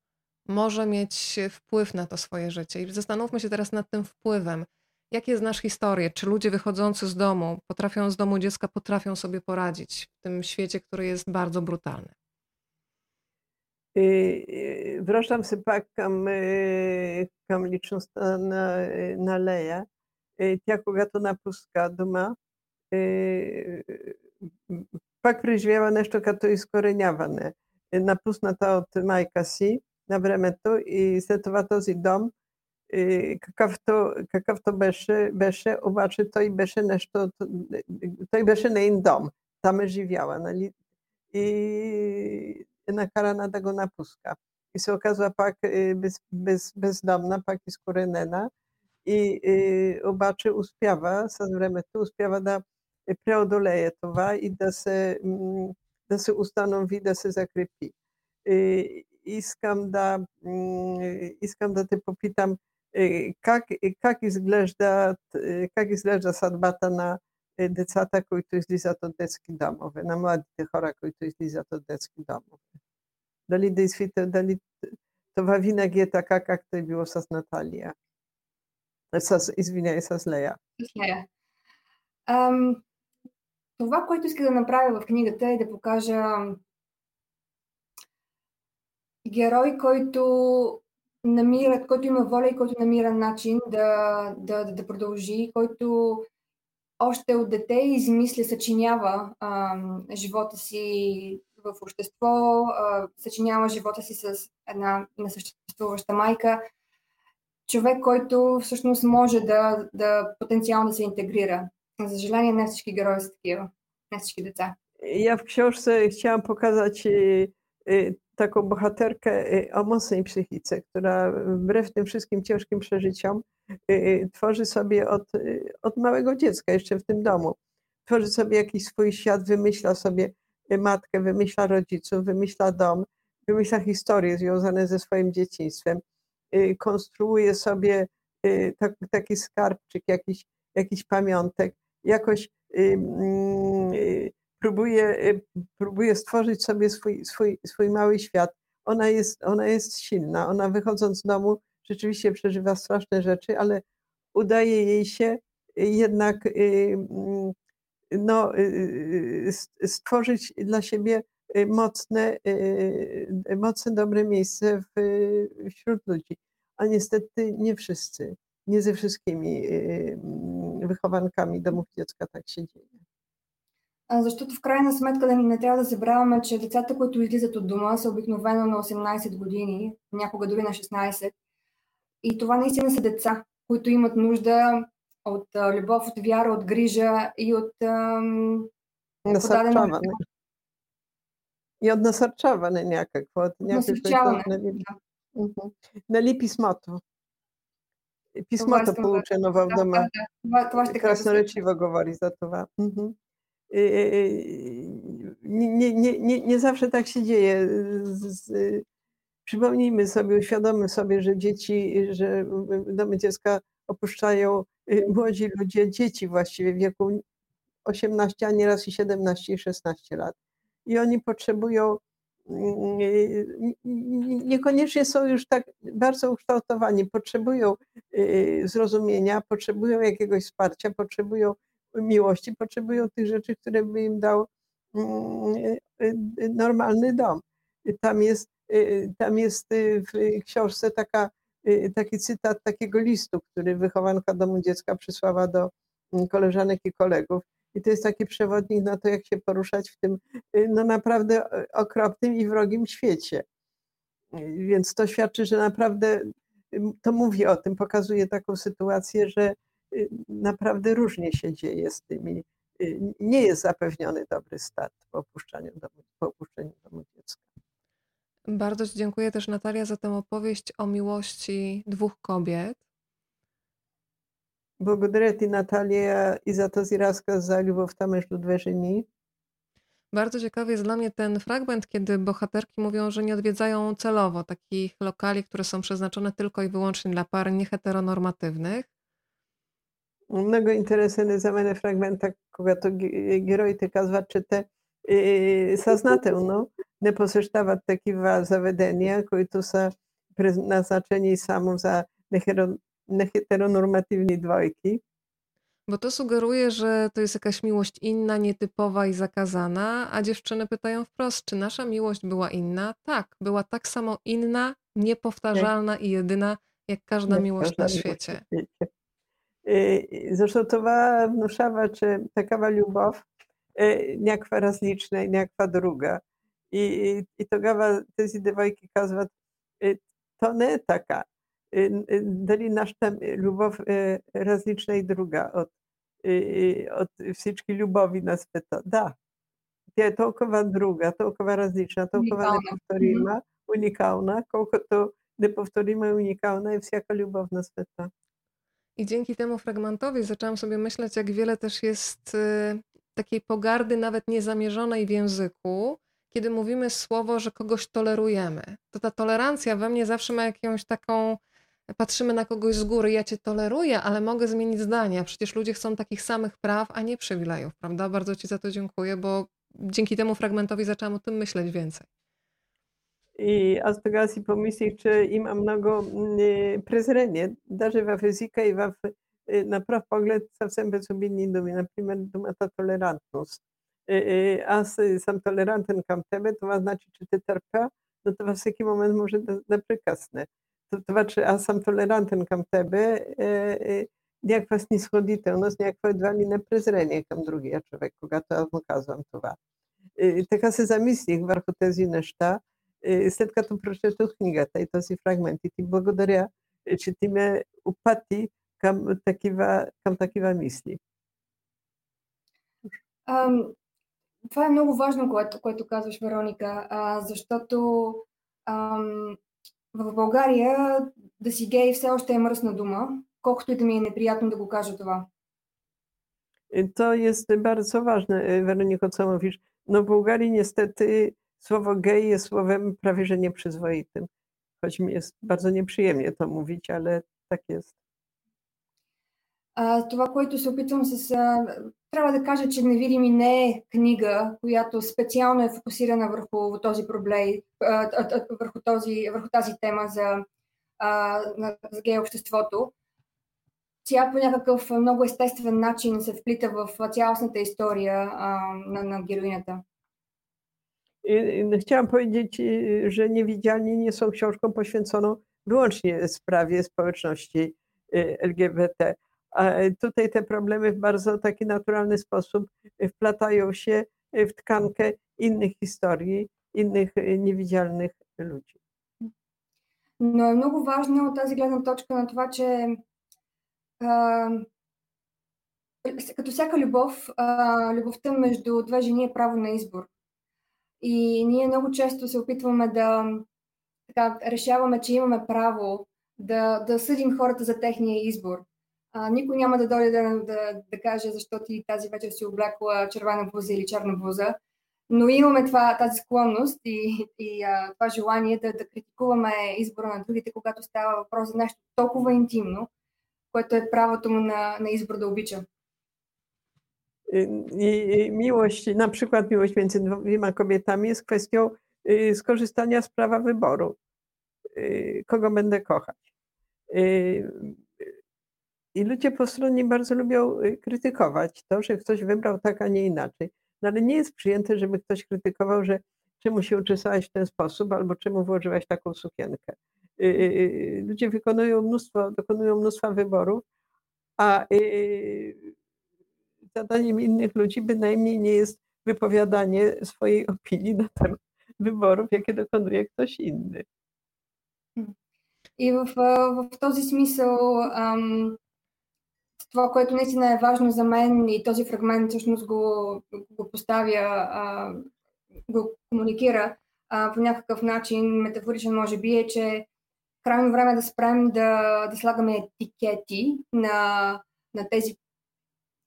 może mieć wpływ na to swoje życie. I zastanówmy się teraz nad tym wpływem. Jakie znasz historię? Czy ludzie wychodzący z domu, potrafią z domu dziecka, potrafią sobie poradzić w tym świecie, który jest bardzo brutalny? Връщам се пак към, към личността на, на Лея. Тя, когато напуска дома, пак преживява нещо като изкореняване. Напусната от майка си на времето и след това този дом, какъвто, какъвто беше, беше, обаче той беше нещо, той беше нейн дом. Там е живяла, нали? И nakarana tego napustka. I se okazała pak y, bez, bez, bezdomna, pak iz korenena i y, obaczy uspjawa, sa tu uspjawa da preodoleje towa i da se, mm, da se ustanowi, da se zakrypi. Y, iskam da, mm, iskam da te popitam, как, как изглежда, как изглежда съдбата на децата, които излизат от детски домове, на младите хора, които излизат от детски домове. Дали действително, дали това винаги е така, както е било с Наталия. С, извиняй, с Лея. Лея. Ам, това, което иска да направя в книгата е да покажа герой, който намира, който има воля и който намира начин да, да, да продължи, който още от дете измисля, съчинява а, живота си в общество, а, съчинява живота си с една несъществуваща майка. Човек, който всъщност може да, да потенциално да се интегрира. За съжаление, не всички герои са такива, не всички деца. Ja w książce chciałam pokazać taką bohaterkę o mocnej psychice, która wbrew tym wszystkim ciężkim przeżyciom tworzy sobie od, od małego dziecka, jeszcze w tym domu, tworzy sobie jakiś swój świat, wymyśla sobie matkę, wymyśla rodziców, wymyśla dom, wymyśla historie związane ze swoim dzieciństwem, konstruuje sobie taki skarbczyk, jakiś, jakiś pamiątek, jakoś próbuje, próbuje stworzyć sobie swój, swój, swój mały świat. Ona jest, ona jest silna, ona wychodząc z domu rzeczywiście przeżywa straszne rzeczy, ale udaje jej się jednak no, y, y, stworzyć dla siebie y, mocne, mocne, dobre miejsce wśród ludzi. A niestety nie wszyscy, nie ze wszystkimi wychowankami domów dziecka tak się dzieje. Защото в крайна сметка да не трябва да забравяме, че децата, които излизат от дома, са обикновено на 18 години, някога дори на 16. И това наистина са деца, които имат нужда от а, любов, от вяра, от грижа и от ам, насърчаване. И от насърчаване някакво. От насърчаване, нали, да. нали писмото? Писмото получено в дома. Да, да, това, това ще Красноречиво говори за това. Nie, nie, nie, nie zawsze tak się dzieje. Przypomnijmy sobie, uświadommy sobie, że dzieci, że domy dziecka opuszczają Y, młodzi ludzie, dzieci właściwie w wieku 18, a nieraz i 17 i 16 lat. I oni potrzebują, mm, y, niekoniecznie są już tak bardzo ukształtowani, potrzebują y, zrozumienia, potrzebują jakiegoś wsparcia, potrzebują miłości, potrzebują tych rzeczy, które by im dał mm, normalny dom. Tam jest, tam jest w książce taka, taki cytat takiego listu, który wychowanka domu dziecka przysłała do mm, koleżanek i kolegów. I to jest taki przewodnik na to, jak się poruszać w tym no naprawdę okropnym i wrogim świecie. Więc to świadczy, że naprawdę to mówi o tym, pokazuje taką sytuację, że y, naprawdę różnie się dzieje z tymi. Y, nie jest zapewniony dobry start po opuszczeniu domu, po opuszczeniu domu dziecka. Bardzo Ci dziękuję też Natalia za tę opowieść o miłości dwóch kobiet. Благодаря ти, Наталия, и за този разказ за любовта между две жени. Bardzo ciekawy jest dla mnie ten fragment, kiedy bohaterki mówią, że nie odwiedzają celowo takich lokali, które są przeznaczone tylko i wyłącznie dla par nieheteronormatywnych. Много интересен за мен фрагмента, когато героите казват, че те съзнателно не посещават такива заведения, които са предназначени само за неheteronormatywni dwojki. Bo to sugeruje, że to jest jakaś miłość inna, nietypowa i zakazana, a dziewczyny pytają wprost, czy nasza miłość była inna? Tak, była tak samo inna, niepowtarzalna i jedyna, jak każda miłość na świecie. Zresztą to внушава, че такава любов е някаква различна и някаква i, i Togawa te dewojki kazvat to nie y, taka. Y, y, dali nasz tam lubow i druga od, od wszystkich lubowi nas pyta. Da. Tołkowa druga, tołkowa razliczna, tołkowa niepowtórna, mhm. unikalna, kołko to niepowtórna i unikalna i wsiaka lubow nas pyta. I dzięki temu fragmentowi zaczęłam sobie myśleć, jak wiele też jest takiej pogardy, nawet niezamierzonej w języku, kiedy mówimy słowo, że kogoś tolerujemy. To ta tolerancja we mnie zawsze ma jakąś taką patrzymy na kogoś z góry, ja cię toleruję, ale mogę zmienić zdanie. Przecież ludzie chcą takich samych praw, a nie przywilejów, prawda? Bardzo ci za to dziękuję, bo dzięki temu fragmentowi zaczęłam o tym myśleć więcej. I аз тогава си помислих, че има много презрение, даже в езика и в, на пръв поглед съвсем безобидни думи. Например, думата толерантност. Аз съм толерантен към тебе, това значи, че те търпя, но това всеки момент може да, да прекъсне това, че аз съм толерантен към тебе, е, е някаква снисходителност, някаква едва ли не презрение към другия човек, когато аз му казвам това. И така се замислих върху тези неща, и след като прочетох книгата и този фрагмент. И ти благодаря, че ти ме опати към такива, към такива мисли. Um, това е много важно, което, което казваш, Вероника, а, защото ам, в България да си гей все още е мръсна дума, колкото и да ми е неприятно да го кажа това. To jest bardzo ważne, Weroniko, co mówisz. No w Bułgarii niestety słowo gej jest słowem prawie że nieprzyzwoitym. Choć mi jest bardzo nieprzyjemnie to mówić, ale tak jest. А, това, което се опитвам с... А, трябва да кажа, че Невидими не е книга, която специално е фокусирана върху този проблем, върху, този, върху тази тема за, а, за гей обществото. Тя по някакъв много естествен начин се вплита в цялостната история а, на, на героинята. Chciałam powiedzieć, że Niewidzialni nie są książką poświęconą wyłącznie sprawie społeczności LGBT, tutaj te problemy w bardzo taki naturalny sposób wplatają się w tkankę innych historii, innych niewidzialnych ludzi. Но е много важно от тази гледна точка на това, че а, като всяка любов, а, любовта между две жени е право на избор. И ние много често се опитваме да така, решаваме, че имаме право да, да съдим хората за техния избор. А, никой няма да дойде да, да, да каже защо ти тази вечер си облякла червена блуза или черна блуза, но имаме това, тази склонност и, и а, това желание да, да критикуваме избора на другите, когато става въпрос за нещо толкова интимно, което е правото му на, на избор да обича. I miłość, na przykład miłość między dwiema kobietami jest kwestią skorzystania z prawa wyboru, kogo będę kochać. I ludzie postronni bardzo lubią y, krytykować to, że ktoś wybrał tak, a nie inaczej. No ale nie jest przyjęte, żeby ktoś krytykował, że czemu się uczesałaś w ten sposób, albo czemu włożyłaś taką sukienkę. Y, y, y, ludzie wykonują mnóstwo, dokonują mnóstwa wyborów, a zadaniem innych ludzi bynajmniej nie jest wypowiadanie swojej opinii na temat wyborów, jakie dokonuje ktoś inny. И в, в, в този смисъл ам, това, което наистина е важно за мен и този фрагмент всъщност го, го поставя, а, го комуникира а, по някакъв начин, метафоричен може би, е, че крайно време да спрем да, да слагаме етикети на, на тези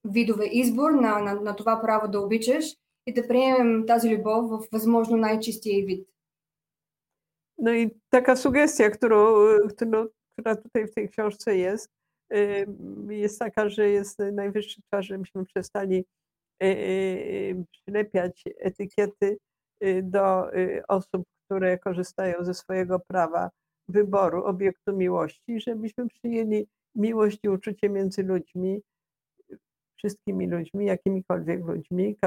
видове избор, на, на, на това право да обичаш и да приемем тази любов в възможно най-чистия вид. No i taka sugestia, którą, którą, która tutaj w tej książce jest, jest taka, że jest najwyższy czas, żebyśmy przestali przylepiać etykiety do osób, które korzystają ze swojego prawa wyboru obiektu miłości, żebyśmy przyjęli miłość i uczucie między ludźmi, wszystkimi ludźmi, jakimikolwiek ludźmi,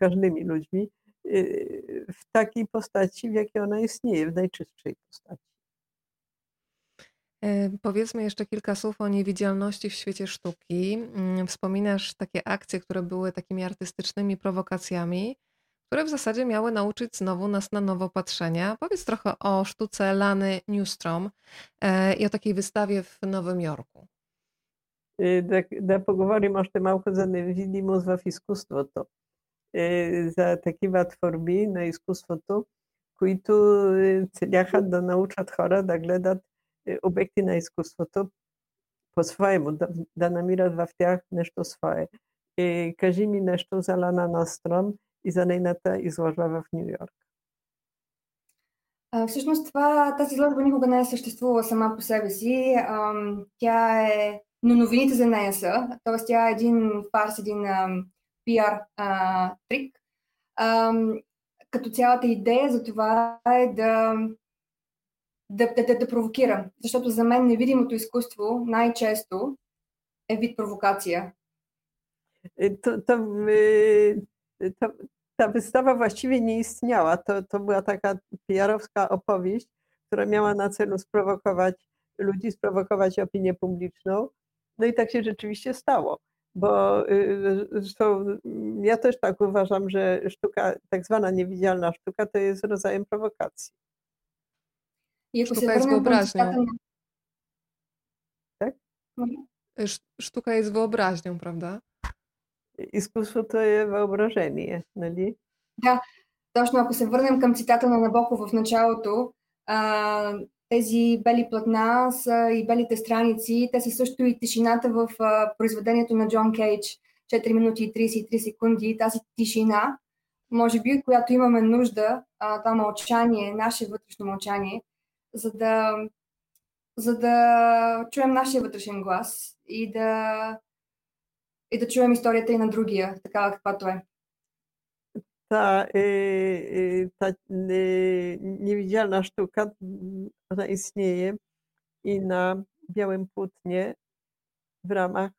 każdymi ludźmi, y, w takiej postaci, w jakiej ona istnieje, w najczystszej postaci. E, powiedzmy jeszcze kilka słów o niewidzialności w świecie sztuki. Mm, wspominasz takie akcje, które były takimi artystycznymi prowokacjami, które w zasadzie miały nauczyć znowu nas na nowo patrzenia. Powiedz trochę o sztuce Lany Newstrom e, i o takiej wystawie w Nowym Jorku. Da pogovorim ošte malko za nevidimost v изкуството. За такива творби на изкуството, които целяха да научат хора да гледат обекти на изкуството по-своему, да, да намират в тях нещо свое. И кажи ми нещо за Лана Ностром и за нейната изложба в Нью Йорк. Всъщност това, тази изложба никога не е съществувала сама по себе си. Тя е но новините за нея са, т.е. тя е един фарс, един пиар трик, като цялата идея за това е да, да, да, да, да провокира. Защото за мен невидимото изкуство най-често е вид провокация. To, to, to, ta wystawa właściwie nie istniała. To, to była taka PR-owska opowieść, która miała na celu sprowokować ludzi, sprowokować opinię publiczną. No i tak się rzeczywiście stało, bo y, zresztą ja też tak uważam, że sztuka, tak zwana niewidzialna sztuka, to jest rodzajem prowokacji. Sztuka jest wyobraźnią. Tak? Sztuka jest wyobraźnią, prawda? Изкуство to jest wyobrażenie, нали? Да, точно ако се върнем към цитата на Набоков в началото, а, тези бели платна са и белите страници. Те са също и тишината в а, произведението на Джон Кейдж. 4 минути и 33 секунди. Тази тишина, може би, която имаме нужда, а, това мълчание, наше вътрешно мълчание, за да, за да чуем нашия вътрешен глас и да, и да чуем историята и на другия, такава каквато е. ta, y, y, ta y, niewidzialna sztuka, ona istnieje i na białym płótnie w ramach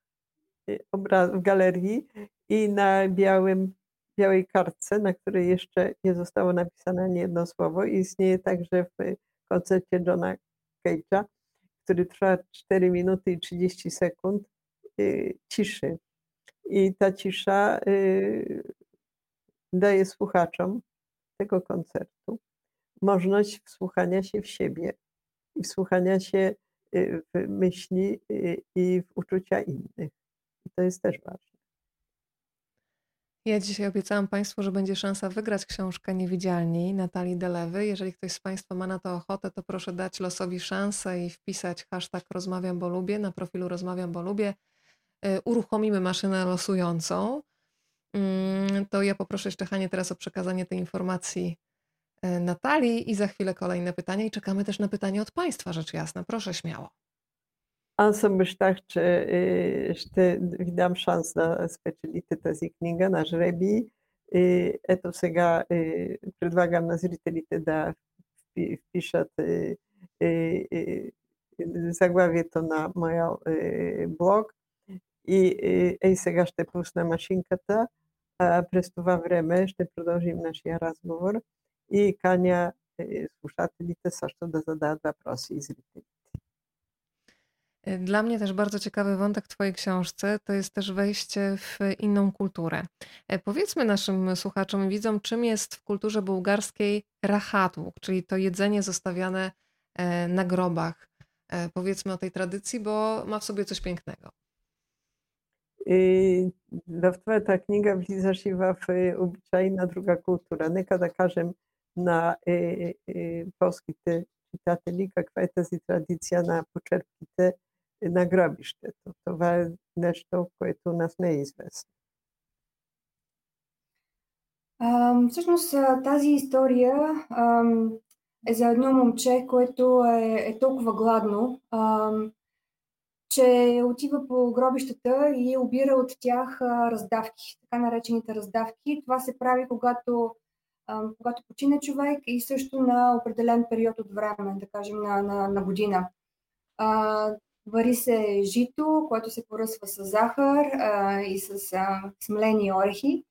w galerii i na białym, białej kartce, na której jeszcze nie zostało napisane ani jedno słowo. I istnieje także w koncercie Johna Cage'a, który trwa 4 minuty i 30 sekund ciszy. I ta cisza daje słuchaczom tego koncertu możliwość wsłuchania się w siebie i wsłuchania się y, w myśli y, i w uczucia innych. I to jest też ważne. Ja dzisiaj obiecałam Państwu, że będzie szansa wygrać książkę Niewidzialni Natalii Delewy. Jeżeli ktoś z Państwa ma na to ochotę, to proszę dać losowi szansę i wpisać hashtag rozmawiam, bo lubię na profilu rozmawiam, bo lubię. Y, uruchomimy maszynę losującą. Mm, to ja poproszę jeszcze Hanie teraz o przekazanie tej informacji e, Natalii i za chwilę kolejne pytanie i czekamy też na pytanie od Państwa, rzecz jasna. Proszę śmiało. A съм бащах, че ще ви дам шанс да спечелите тази книга на жреби. И ето сега предлагам на зрителите да впишат заглавието на моя блог и ей сега ще пусна машинката през това време ще продължим нашия разговор и каня слушателите също да зададат въпроси и зрителите. Dla mnie też bardzo ciekawy wątek w Twojej książce to jest też wejście w inną kulturę. E, powiedzmy naszym słuchaczom i widzom, czym jest w kulturze bułgarskiej rachatłuk, czyli to jedzenie zostawiane e, na grobach. E, powiedzmy o tej tradycji, bo ma w sobie coś pięknego. Dawtova no, ta knjiga Bliza živa uobičajna druga kultura. Nekada kažem na e, e, polski te čitate nikakva je tazi na počerpite на гробището. Това е нещо, което нас не е известно. А, всъщност тази история а, е за едно момче, което е, е толкова гладно, а, че отива по гробищата и обира от тях раздавки, така наречените раздавки. Това се прави, когато, когато почине човек и също на определен период от време, да кажем на, на, на година. Вари се жито, което се поръсва с захар а, и с а, смлени орехи.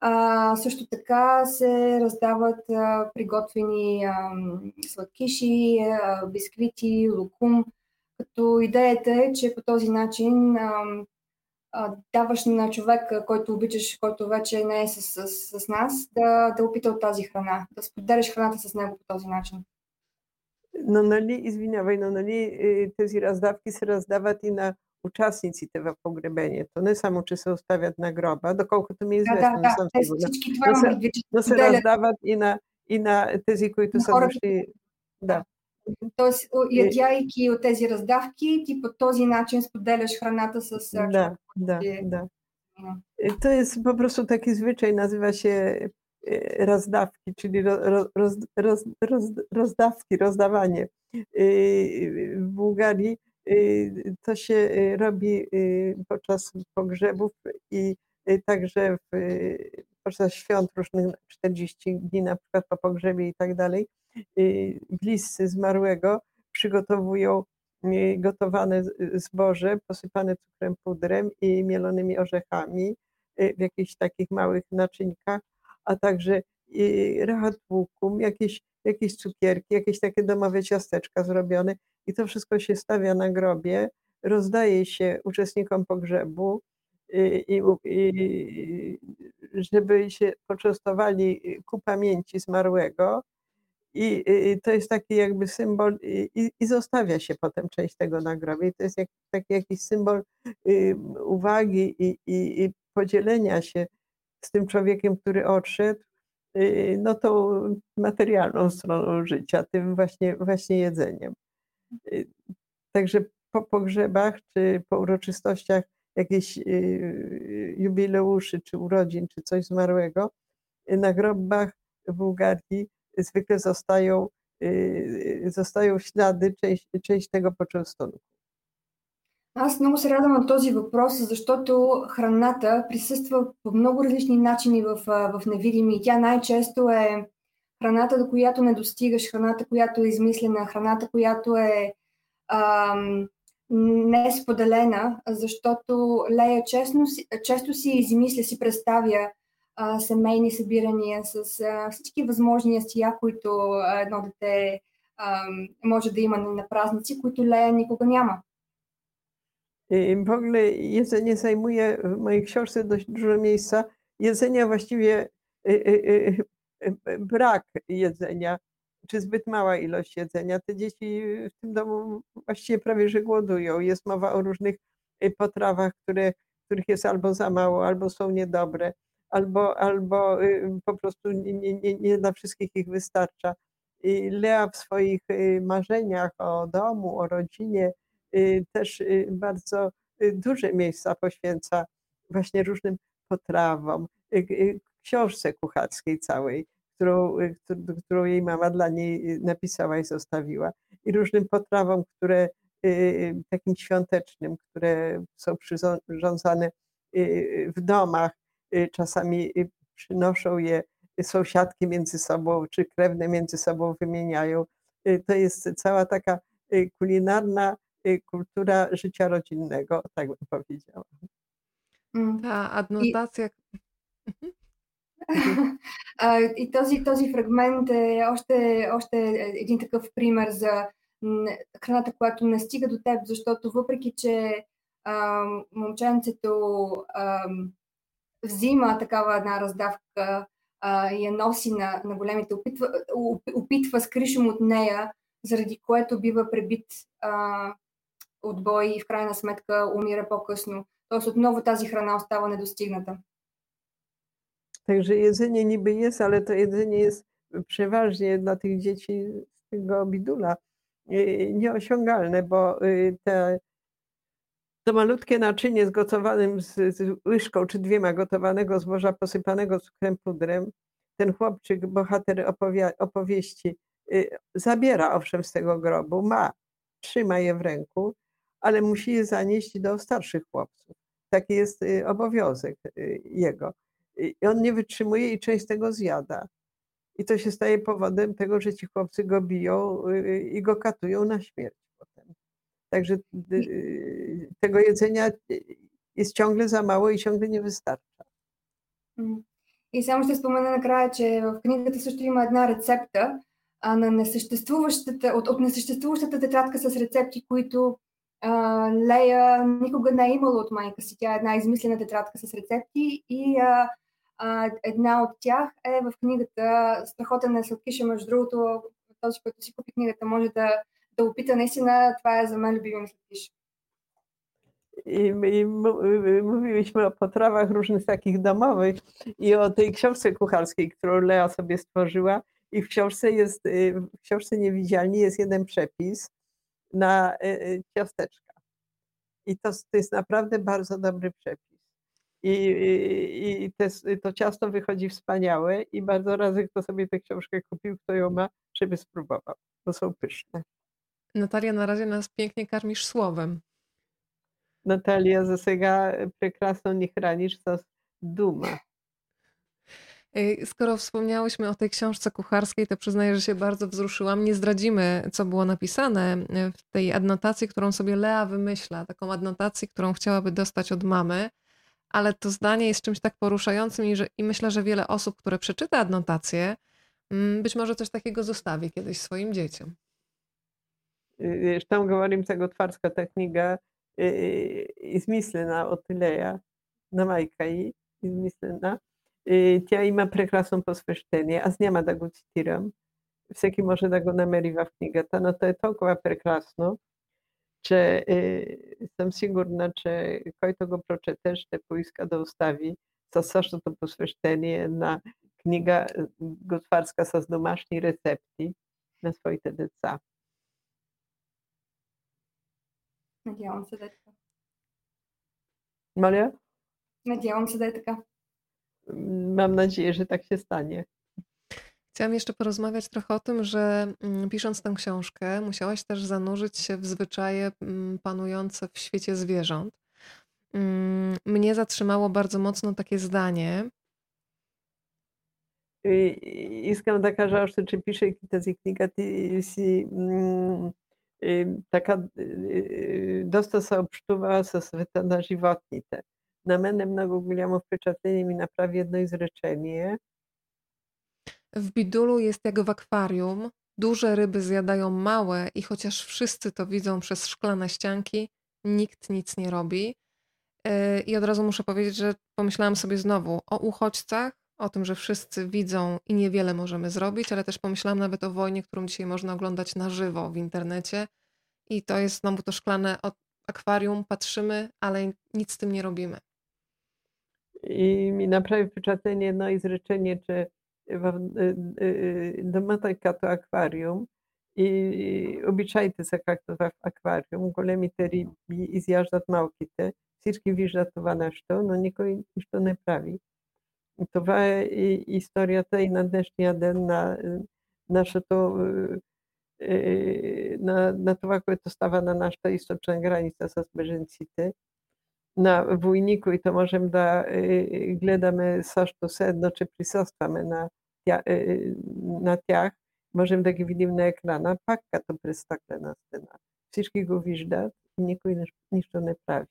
А, също така се раздават а, приготвени а, сладкиши, а, бисквити, лукум, като идеята е, че по този начин а, а, даваш на човек, който обичаш, който вече не е с, с, с нас, да, да опита от тази храна, да споделяш храната с него по този начин. No, нали, извинявай, но нали, тези раздавки се раздават и на участниците в погребението, не само, че се оставят на гроба, доколкото ми е известно, да, да, съм да, сигурна. Всички това но се, предвид, но се раздават и на, и на тези, които на са хората. дошли. Да. Тоест, ядяйки от тези раздавки, ти по този начин споделяш храната с Да, да, да. Po prostu taki zwyczaj, nazywa się rozdawki, czyli roz, roz, roz, roz, rozdawki, rozdawanie. W Bułgarii to się robi podczas pogrzebów i także w, podczas świąt różnych 40 dni, na przykład po pogrzebie i tak dalej. Bliscy zmarłego przygotowują gotowane zboże posypane cukrem pudrem i mielonymi orzechami w jakichś takich małych naczynkach a także rahat łukum, jakieś, jakieś cukierki, jakieś takie domowe ciasteczka zrobione i to wszystko się stawia na grobie, rozdaje się uczestnikom pogrzebu i, i żeby się poczęstowali ku pamięci zmarłego. I, i to jest taki jakby symbol i, i, zostawia się potem część tego na grobie. To jest jak, taki jakiś symbol uwagi i podzielenia się z tym człowiekiem, który odszedł, no tą materialną stroną życia, tym właśnie, właśnie jedzeniem. Także po pogrzebach czy po uroczystościach jakichś jubileuszy, czy urodzin, czy coś zmarłego, na grobach w Bułgarii zwykle zostają, zostają ślady, część, część tego poczęstunku. Аз много се радвам на този въпрос, защото храната присъства по много различни начини в, в невидими. Тя най-често е храната, до която не достигаш, храната, която е измислена, храната, която е ам, не е споделена, защото Лея честно, често си измисля, си представя а, семейни събирания с а, всички възможни ястия, които едно дете а, може да има на празници, които Лея никога няма. W ogóle jedzenie zajmuje w mojej książce dość dużo miejsca. Jedzenia właściwie brak jedzenia, czy zbyt mała ilość jedzenia. Te dzieci w tym domu właściwie prawie że głodują. Jest mowa o różnych potrawach, które, których jest albo za mało, albo są niedobre, albo, albo po prostu nie, nie, nie dla wszystkich ich wystarcza. Lea w swoich marzeniach o domu, o rodzinie, Y, też y, bardzo y, duże miejsca poświęca właśnie różnym potrawom, książce kucharskiej całej, którą, którą jej mama dla niej napisała i zostawiła, i różnym potrawom, które takim świątecznym, które są przyrządzane w domach, czasami przynoszą je sąsiadki między sobą, czy krewne między sobą wymieniają. To jest cała taka kulinarna kultura życia rodzinnego, tak bym powiedziała. Ta adnotacja, и този, този фрагмент е още, още един такъв пример за храната, която не стига до теб, защото въпреки, че а, момченцето а, взима такава една раздавка а, и я носи на, на големите, опитва, опитва с кришем от нея, заради което бива пребит а, от бой и в крайна сметка умира по-късно. Тоест отново тази храна остава недостигната. Także jedzenie niby jest, ale to jedzenie jest przeważnie dla tych dzieci z tego bidula nieosiągalne, bo te, to malutkie naczynie z gotowanym z, z łyżką czy dwiema gotowanego zboża posypanego cukrem pudrem, ten chłopczyk, bohater opowia, opowieści, zabiera owszem z tego grobu, ma, trzyma je w ręku, ale musi je zanieść do starszych chłopców. Taki jest obowiązek jego. I on nie wytrzymuje i część tego zjada. I to się staje powodem tego, że ci chłopcy go biją i go katują na śmierć potem. Także tego jedzenia jest ciągle za mało и ciągle не wystarcza. И само ще спомена накрая, че в книгата също има една рецепта а, на несъществуващата, от, от несъществуващата тетрадка с рецепти, които а, Лея никога не е имала от майка си. Тя е една измислена тетрадка с рецепти и а, а, една от тях е в книгата Страхотен е сладкиша, между другото, този, който си купи книгата, може да, да опита. Наистина, това е за мен любимый сладкиш. I, I mówiliśmy o potrawach różnych takich domowych i o tej książce kucharskiej, którą Lea sobie stworzyła. I w książce jest, w książce niewidzialnie jest jeden przepis na y, y, ciasteczka. I to, to jest naprawdę bardzo dobry przepis. I, i, i te, to ciasto wychodzi wspaniałe i bardzo razy kto sobie tę książkę kupił, kto ją ma, żeby spróbował, bo są pyszne. Natalia, na razie nas pięknie karmisz słowem. Natalia Zasega, y, prekrasno nie chranisz, to duma. Y, skoro wspomniałyśmy o tej książce kucharskiej, to przyznaję, że się bardzo wzruszyłam. Nie zdradzimy, co było napisane y, w tej adnotacji, którą sobie Lea wymyśla, taką adnotacji, którą chciałaby dostać od mamy, ale to zdanie jest czymś tak poruszającym i, że, i myślę, że wiele osób, które przeczyta adnotację, mm, być może coś takiego zostawi kiedyś swoim dzieciom. Y, Zresztą govorim tego twarska ta kniga jest o tyle, na majka i jest. Тя има прекрасно посвещение. Аз няма да го цитирам. Всеки може да го намери в книгата, но то е толкова прекрасно, че съм сигурна, че който го прочете, ще поиска да остави със същото посвещение на книга готварска с домашни рецепти на своите деца. Надявам се да е така. Моля? Надявам се да е така. Mam nadzieję, że tak się stanie. Chciałam jeszcze porozmawiać trochę o tym, że mm, pisząc tę książkę, musiałaś też zanurzyć się w zwyczaje mm, panujące w świecie zwierząt. Mm, mnie zatrzymało bardzo mocno takie zdanie. Искам да кажа още, че пишейки тази книга, ти си така доста се общувала със света на животните. znamenem nogów Williamów przyczepieniem i naprawi jedno i zryczenie. W bidulu jest jak w akwarium. Duże ryby zjadają małe i chociaż wszyscy to widzą przez szklane ścianki, nikt nic nie robi. Y, I od razu muszę powiedzieć, że pomyślałam sobie znowu o uchodźcach, o tym, że wszyscy widzą i niewiele możemy zrobić, ale też pomyślałam nawet o wojnie, którą dzisiaj można oglądać na żywo w internecie. I to jest znowu to szklane akwarium, patrzymy, ale nic z tym nie robimy I mi naprawdę wyczatlenie no i zrzeczenie, czy домотайка то аквариум и обичайте както в аквариум, големите риби изяждат малките, всички виждат това нещо, но никой нищо не прави. И това е и историята и на днешния ден на нашето на, на това, което става на нашата източна граница с беженците. На войни, които можем да гледаме също седно, че присъстваме на на тях можем да ги видим на екрана, пак като през стъклена стена. Всички го виждат и никой нищо не прави.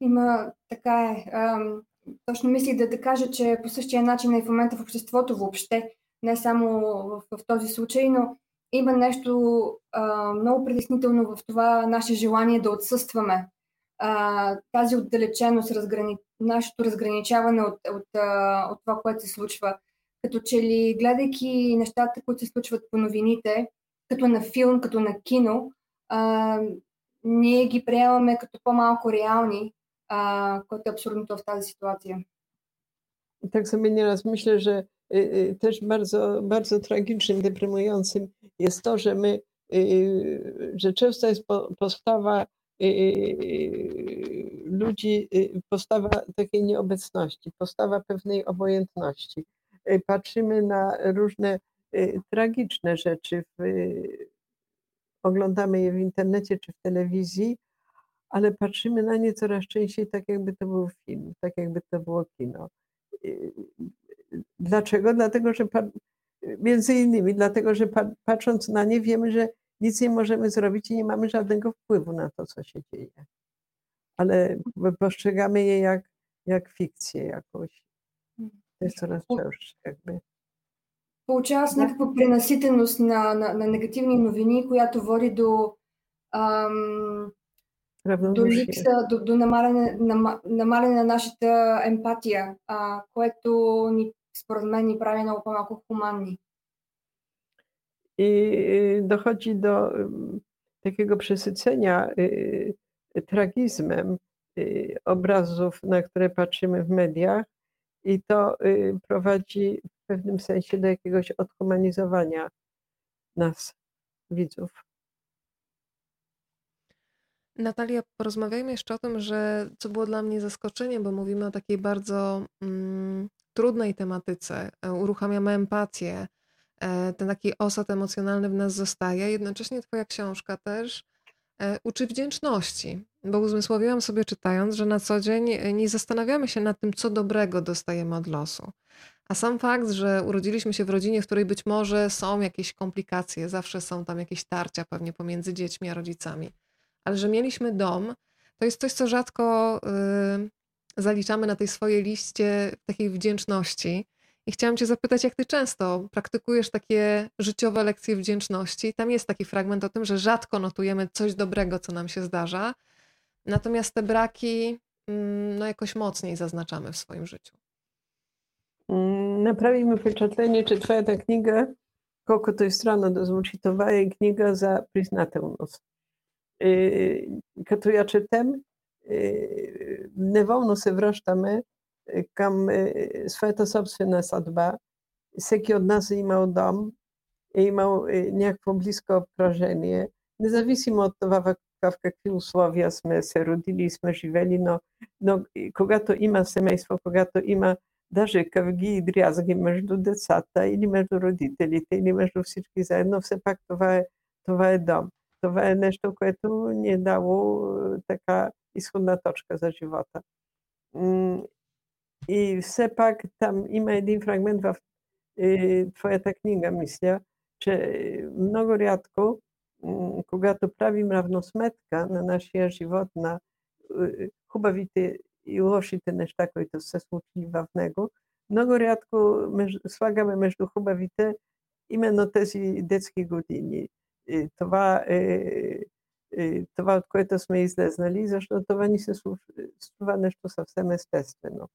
Има така е. точно мислих да, да кажа, че по същия начин е в момента в обществото въобще, не само в, в този случай, но има нещо а, много притеснително в това наше желание да отсъстваме. А, тази отдалеченост, разграни... нашето разграничаване от, от, от, от това, което се случва. Като че ли, гледайки нещата, които се случват по новините, като на филм, като на кино, а, ние ги приемаме като по-малко реални, a, което е абсурдното в тази ситуация. Tak sobie nieraz myślę, że też bardzo, bardzo tragicznym, deprymującym jest to, że my, że często jest postawa ludzi, postawa takiej nieobecności, postawa pewnej obojętności. Patrzymy na różne tragiczne rzeczy, w, oglądamy je w internecie czy w telewizji, ale patrzymy na nie coraz częściej tak, jakby to był film, tak jakby to było kino. Dlaczego? Dlatego, że między innymi dlatego, że patrząc na nie wiemy, że nic nie możemy zrobić i nie mamy żadnego wpływu na to, co się dzieje. Ale postrzegamy je jak, jak fikcję jakąś. To jest coraz częstsze jakby. Получава се някаква пренаситеност на, на, на негативни новини, която води до ам, до липса, до, до намаляне, нам, намаляне на нашата емпатия, а, което ни, според мен ни прави много по-малко хуманни. I dochodzi do takiego przesycenia tragizmem obrazów, na które patrzymy w mediach, i to prowadzi w pewnym sensie do jakiegoś odhumanizowania nas, widzów. Natalia, porozmawiajmy jeszcze o tym, że co było dla mnie zaskoczeniem, bo mówimy o takiej bardzo mm, trudnej tematyce. E, uruchamiamy empatię, ten taki osad emocjonalny w nas zostaje. Jednocześnie Twoja książka też e, uczy wdzięczności, bo uzmysłowiłam sobie czytając, że na co dzień nie zastanawiamy się nad tym, co dobrego dostajemy od losu. A sam fakt, że urodziliśmy się w rodzinie, w której być może są jakieś komplikacje, zawsze są tam jakieś tarcia pewnie pomiędzy dziećmi a rodzicami ale że mieliśmy dom, to jest coś, co rzadko y, zaliczamy na tej swojej liście takiej wdzięczności. I chciałam Cię zapytać, jak Ty często praktykujesz takie życiowe lekcje wdzięczności? Tam jest taki fragment o tym, że rzadko notujemy coś dobrego, co nam się zdarza, natomiast te braki mm, no, jakoś mocniej zaznaczamy w swoim życiu. Mm, Направи ми впечатление, че това е та книга, колкото и странно да звучи, това е книга за признателност. като я четем, неволно се връщаме към своята собствена съдба. Всеки от нас е имал дом, е имал някакво близко обкръжение, независимо от това в, в какви условия сме се родили и сме живели, но, но когато има семейство, когато има даже къвги и дрязги между децата или между родителите, или между всички заедно, все пак това е, това е дом. Това е нещо, което ни е дало така изходна точка за живота. И все пак там има един фрагмент в твоята книга, мисля, че много рядко, когато правим равносметка на нашия живот, на хубавите и лошите неща, които се случили в него, много рядко слагаме между хубавите именно тези детски години това е, е това, от което сме излезнали, защото това ни се случва нещо съвсем естествено.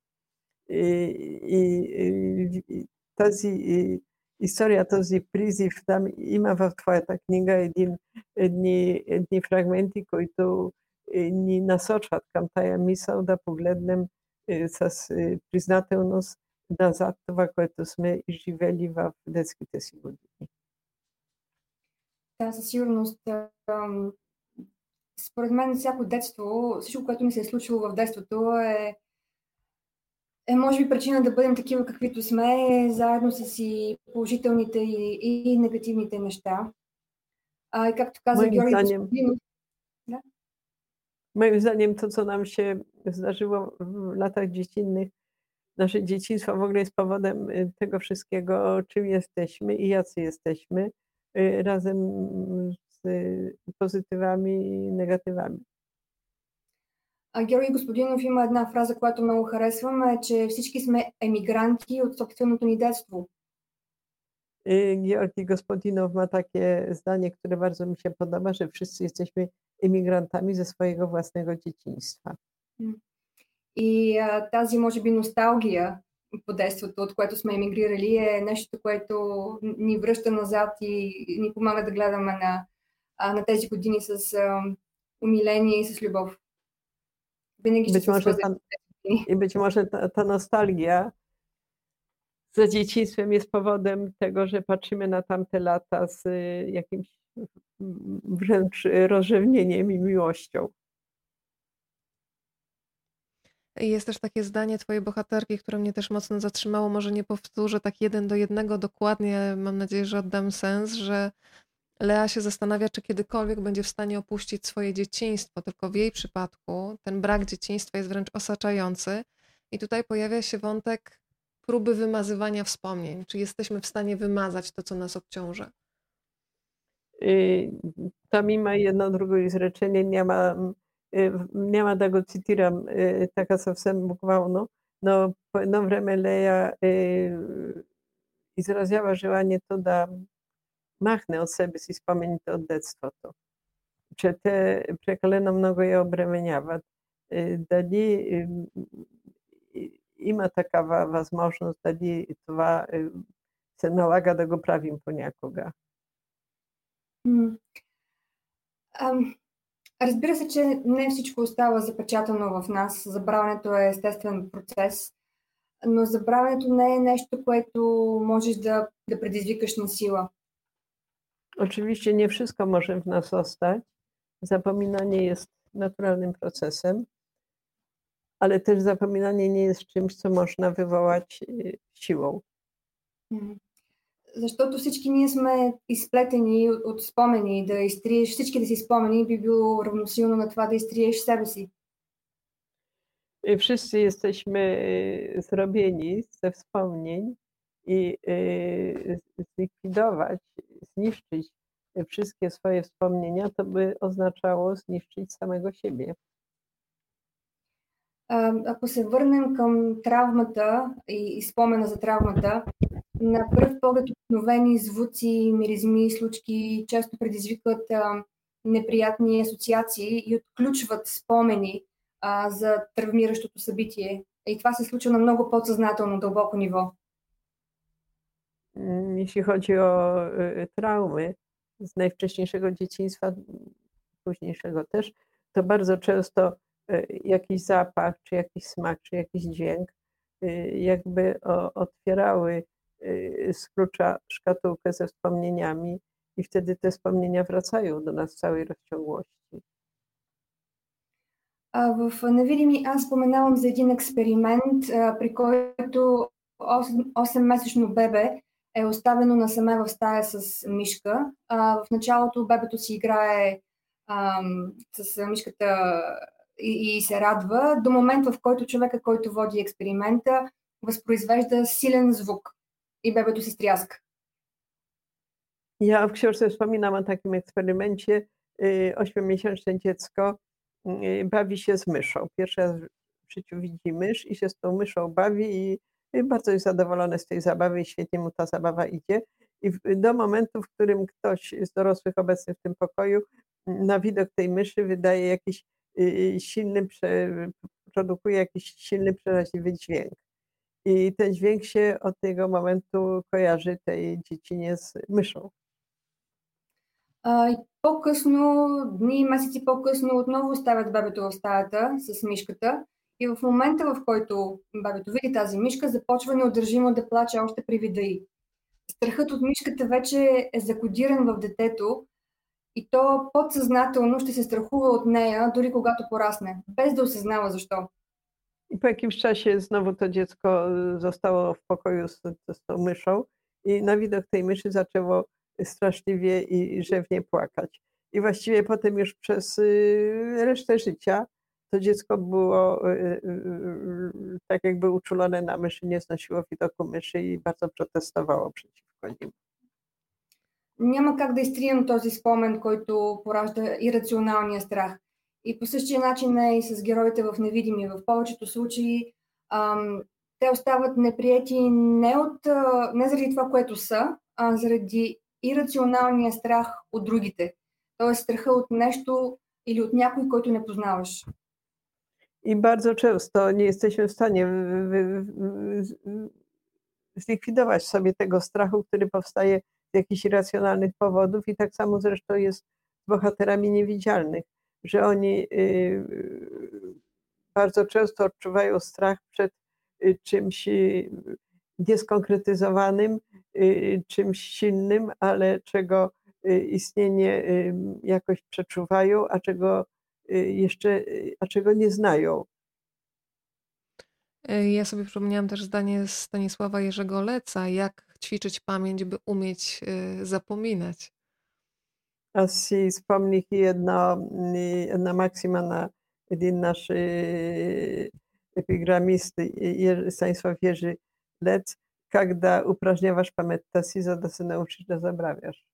И, и, тази и, история, този призив там има в твоята книга един, едни, едни фрагменти, които ни насочват към тая мисъл да погледнем е, с е, признателност назад това, което сме изживели в детските си години. Да, със сигурност. Според мен всяко детство, всичко, което ми се е случило в детството е, е може би причина да бъдем такива каквито сме, заедно с и положителните и, и негативните неща. А, и както каза Moim Георги zdaniem, да? Moim zdaniem to, co nam się zdarzyło w latach dziecinnych, nasze dzieciństwo w ogóle jest powodem tego wszystkiego, czym jesteśmy i jacy jesteśmy. Y, razem z pozytywami i negatywami. А Георги Господинов има една фраза, която много харесвам, е, че всички сме емигранти от собственото ни детство. Georgi Gospodinow ma takie zdanie, które bardzo mi się podoba, że wszyscy jesteśmy emigrantami ze swojego własnego dzieciństwa. И а, тази, може би, носталгия по детството, от което сме емигрирали, е нещо, което ни връща назад и ни помага да гледаме на, а, на тези години с а, умиление и с любов. Być może ta, I być może ta, ta nostalgia za dzieciństwem jest powodem tego, że patrzymy na tamte lata z y, jakimś wręcz rozrzewnieniem i miłością. Jest też takie zdanie Twojej bohaterki, które mnie też mocno zatrzymało. Może nie powtórzę tak jeden do jednego dokładnie, mam nadzieję, że oddam sens, że Lea się zastanawia, czy kiedykolwiek będzie w stanie opuścić swoje dzieciństwo, tylko w jej przypadku ten brak dzieciństwa jest wręcz osaczający. I tutaj pojawia się wątek próby wymazywania wspomnień. Czy jesteśmy w stanie wymazać to, co nas obciąża? Y, to mimo jedno drugie izrečenie nie ma y, nema da go citiram y, taka sasvim bukvalno, no po jedno vreme Leja izražava to da махне от себе си спомените от детството, че те прекалено много я обременяват. Дали има такава възможност, дали това се налага да го правим понякога? Разбира се, че не всичко остава запечатано в нас. Забравянето е естествен процес, но забравянето не е нещо, което можеш да, да предизвикаш на сила. Oczywiście nie wszystko może w nas zostać. Zapominanie jest naturalnym procesem, ale też zapominanie nie jest czymś, co można wywołać siłą. Защото всички ние сме изплетени от, от спомени, да изтриеш всички да си спомени би било равносилно на това да изтриеш себе си. I wszyscy jesteśmy zrobieni ze wspomnień i zlikwidować, zniszczyć wszystkie swoje wspomnienia, to by oznaczało zniszczyć samego siebie. Ако се върнем към травмата и, и спомена за травмата, на пръв поглед обикновени звуци, миризми, случки често предизвикват а, неприятни асоциации и отключват спомени а, за травмиращото събитие. И това се случва на много подсъзнателно, дълбоко ниво. Jeśli chodzi o traumy z najwcześniejszego dzieciństwa, późniejszego też, to bardzo często jakiś zapach, czy jakiś smak, czy jakiś dźwięk jakby otwierały z klucza szkatułkę ze wspomnieniami i wtedy te wspomnienia wracają do nas w całej rozciągłości. В невидими аз споменавам за един експеримент, при който 8-месечно бебе е оставено насаме в стая с мишка. В началото бебето си играе с мишката и, и се радва, до момента в който човека, който води експеримента, възпроизвежда силен звук i bebę się sтряска. Ja w książce wspominam o takim eksperymencie. Ośmiomiesięczne dziecko bawi się z myszą. Pierwszy raz w życiu widzi mysz i się z tą myszą bawi i bardzo jest zadowolone z tej zabawy i świetnie mu ta zabawa idzie. I do momentu, w którym ktoś z dorosłych obecny w tym pokoju na widok tej myszy wydaje jakiś silny, produkuje jakiś silny, przeraźliwy dźwięk. I ten dźwięk się od tego momentu kojarzy tej dziecinie z myszą. А, и по-късно, дни и месеци по-късно, отново оставят бебето в стаята с мишката. И в момента, в който бебето види тази мишка, започва неудържимо да плаче още при вида й. Страхът от мишката вече е закодиран в детето и то подсъзнателно ще се страхува от нея, дори когато порасне, без да осъзнава защо. I po jakimś czasie znowu to dziecko zostało w pokoju z, z tą myszą i na widok tej myszy zaczęło straszliwie i rzewnie płakać. I właściwie potem już przez resztę życia to dziecko było tak jakby uczulone na myszy, nie znosiło widoku myszy i bardzo protestowało przeciwko nim. Няма как да изтрием този спомен, който поражда ирационалния страх. И по същия начин е и с героите в Невидими. В повечето случаи ам, те остават неприяти не, от, не заради това, което са, а заради ирационалния страх от другите. Тоест страха от нещо или от някой, който не познаваш. I bardzo często nie jesteśmy w stanie zlikwidować sobie tego strachu, który powstaje z jakichś irracjonalnych powodów, i tak samo zresztą jest z bohaterami niewidzialnych, że oni bardzo często odczuwają strach przed czymś nieskonkretyzowanym, czymś silnym, ale czego istnienie jakoś przeczuwają, a czego jeszcze, a czego nie znają. Ja sobie przypomniałam też zdanie Stanisława Jerzego Leca, jak ćwiczyć pamięć, by umieć zapominać. Аз си спомних и една, една максима на един наш епиграмист Stanisław Jerzy Lec, когда упражняваш паметта си, за да се научиш да забравяш.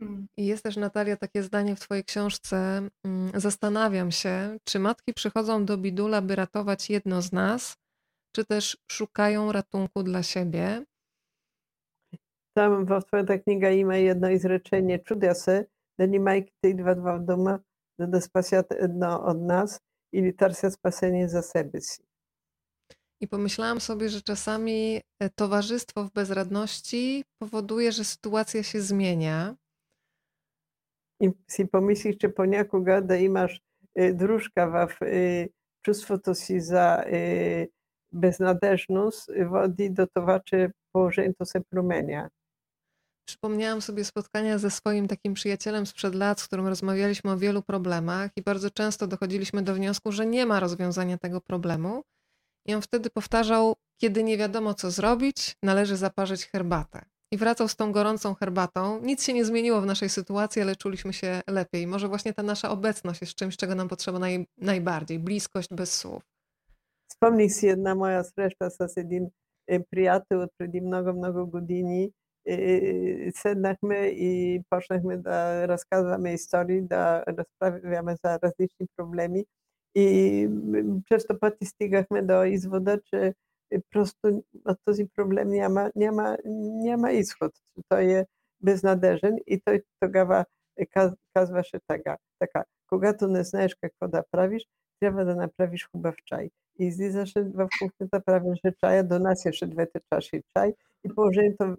Mm. I jest też, Natalia, takie zdanie w Twojej książce. Mm, zastanawiam się, czy matki przychodzą do bidula, by ratować jedno z nas, czy też szukają ratunku dla siebie. Tam w otwarta kniga ima jedno izrečenie čudjase, da ni majki tej dva dva doma, da jedno od nas ili tarsia spasenie za siebie. I pomyślałam sobie, że czasami e, towarzystwo w bezradności powoduje, że sytuacja się zmienia, i si pomyślisz, czy po niaku gada i masz y, drużka waw czustwo y, to si za y, beznadeżność wody do towaczy położeń to se promenia. Przypomniałam sobie spotkania ze swoim takim przyjacielem sprzed lat, z którym rozmawialiśmy o wielu problemach i bardzo często dochodziliśmy do wniosku, że nie ma rozwiązania tego problemu. I on wtedy powtarzał, kiedy nie wiadomo co zrobić, należy zaparzyć herbatę i wracał z tą gorącą herbatą. Nic się nie zmieniło w naszej sytuacji, ale czuliśmy się lepiej. Może właśnie ta nasza obecność jest czymś, czego nam potrzeba naj, najbardziej bliskość bez słów. Spomnij si jedna moja srešta sa sedim y, prijatelj predi mnogo, mnogo godini. Y, y, Sednahme i poszliśmy da rozkazamy historii, da rozprawiamy za razliczne problemy i mm, przez to potem stygachmy do izwodu, czy че prostu този проблем няма, няма, няма изход. Той е безнадежен и той тогава казваше така, така, когато не знаеш какво да правиш, трябва да направиш хубав чай. И излизаше в кухнята, правеше чая, донасяше двете чаши чай и положението,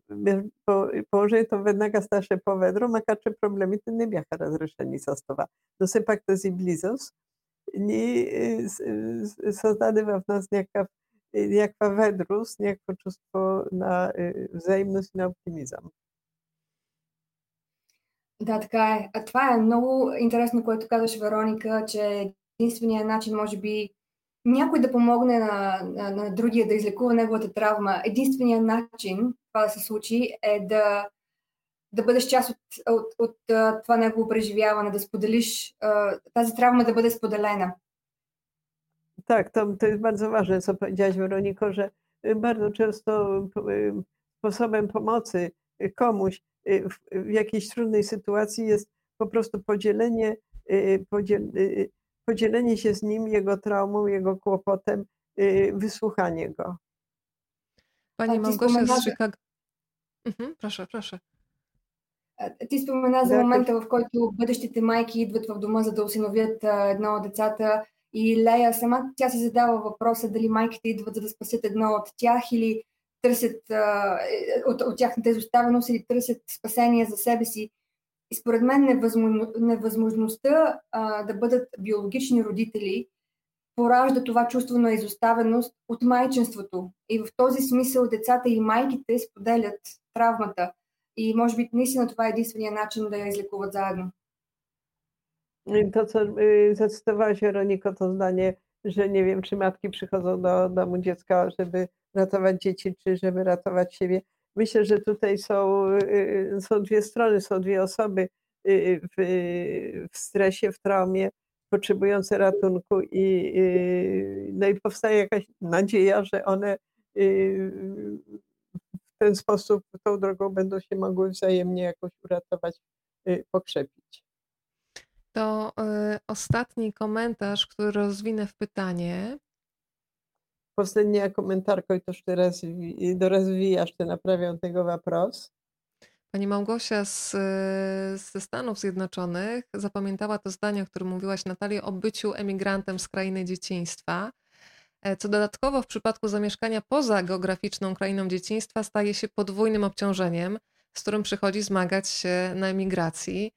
положението веднага ставаше по-ведро, макар че проблемите не бяха разрешени с това. Но все пак тази близост ни създаде в нас някакъв някаква ведрост, някакво чувство на взаимност и на оптимизъм. Да, така е. А това е много интересно, което казваш, Вероника, че единственият начин, може би, някой да помогне на, на, на другия да излекува неговата травма, единственият начин това да се случи е да, да бъдеш част от, от, от, от това негово преживяване, да споделиш тази травма да бъде споделена. Tak, to, to jest bardzo ważne, co powiedziałaś, Weroniko, że y, bardzo często y, sposobem pomocy komuś y, w, w jakiejś trudnej sytuacji jest po prostu podzielenie, podziel, podzielenie się z nim jego traumą, jego kłopotem, wysłuchanie go. Pani Małgosia z Chicago. Mhm, proszę, proszę. Ти спомена за момента, в който бъдещите майки идват в дома, за да осиновят едно от децата И Лея сама тя си задава въпроса дали майките идват за да спасят едно от тях или търсят а, от, от тяхната изоставеност или търсят спасение за себе си. И според мен невъзможно, невъзможността а, да бъдат биологични родители поражда това чувство на изоставеност от майчинството. И в този смисъл децата и майките споделят травмата. И може би наистина това е единствения начин да я излекуват заедно. To, co y, zacytowałaś, Weroniko, to zdanie, że nie wiem, czy matki przychodzą do domu dziecka, żeby ratować dzieci, czy żeby ratować siebie. Myślę, że tutaj są, y, są dwie strony, są dwie osoby y, w, w stresie, w traumie, potrzebujące ratunku i, no i powstaje jakaś nadzieja, że one w ten sposób, tą drogą będą się mogły wzajemnie jakoś uratować, pokrzepić to y, ostatni komentarz, który rozwinę w pytanie. Poslednia komentarko i to już teraz dorozwijasz, ty naprawiam tego wapros. Pani Małgosia z, y, ze Stanów Zjednoczonych zapamiętała to zdanie, o którym mówiłaś Natalia, o byciu emigrantem z krainy dzieciństwa, e, co dodatkowo w przypadku zamieszkania poza geograficzną krainą dzieciństwa staje się podwójnym obciążeniem, z którym przychodzi zmagać się na emigracji.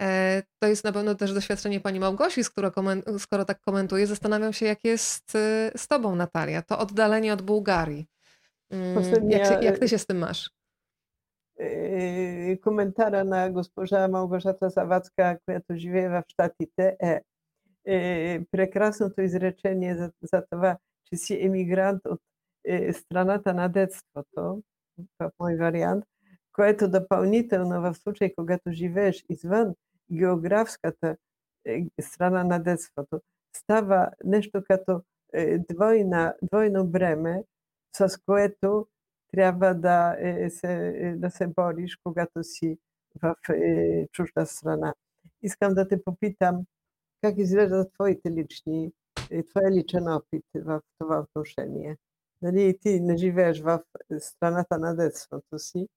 E, to jest na pewno też doświadczenie pani Małgosi, skoro, skoro tak komentuje. Zastanawiam się, jak jest y, z tobą, Natalia. To oddalenie od Bułgarii. Mm, jak, się, jak ty się z tym masz? Y, komentara na госпожа Małgorzata Zawadzka, która tu живее w щатите е прекрасното изречение за, за това, че си емигрант от е, страната на детството, в мой вариант, което допълнително в случай, когато живееш извън географската е, страна на детството, става нещо като е, двойна, двойно бреме, с което трябва да, е, се, е, да се бориш, когато си в е, чужда страна. Искам да те попитам, как изглеждат твоите лични, твоя личен опит в това отношение? Нали, ти не живееш в страната на детството си,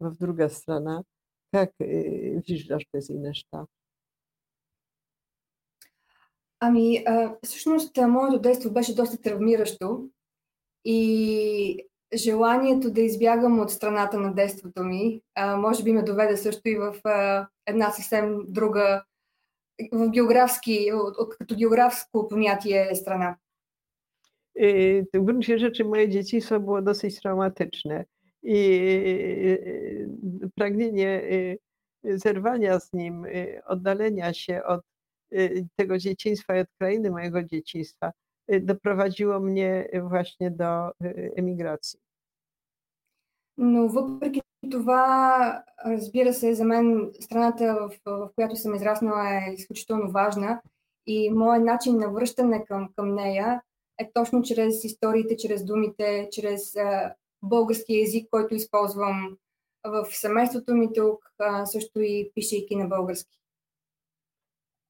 в друга страна. Как е, виждаш тези неща? Ами, а, всъщност, моето действо беше доста травмиращо и желанието да избягам от страната на детството ми, а, може би ме доведе също и в а, една съвсем друга, в географски, от, като географско понятие страна. W gruncie rzeczy moje dzieciństwo było dosyć traumatyczne i pragnienie zerwania z nim, oddalenia się od tego dzieciństwa i od krainy mojego dzieciństwa doprowadziło mnie właśnie do емиграции. Но въпреки това, разбира се, за мен страната, в, в която съм израснала е изключително важна и моят начин на връщане към, към нея е точно чрез историите, чрез думите, чрез а, български язик, който използвам в семейството ми тук, а, също и пишейки на български.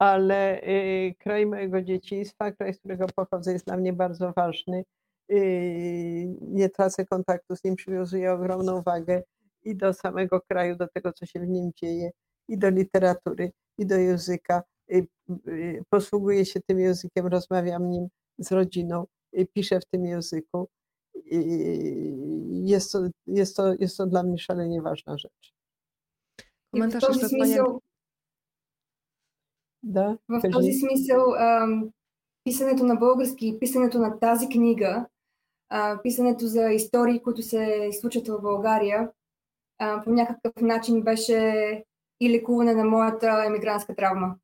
ale y, kraj mojego dzieciństwa, kraj, z którego pochodzę, jest dla mnie bardzo ważny. Y, nie tracę kontaktu z nim, przywiązuję ogromną wagę i do samego kraju, do tego, co się w nim dzieje, i do literatury, i do języka. Y, posługuję się tym językiem, rozmawiam nim z rodziną, piszę w tym języku. Jest to, jest to, jest to dla mnie szalenie ważna rzecz. Komentarz jeszcze смисъл, Да, в кажи. този смисъл, ам, писането на български, писането на тази книга, а, писането за истории, които се случват в България, а, по някакъв начин беше i лекуване na moja emigranska trauma.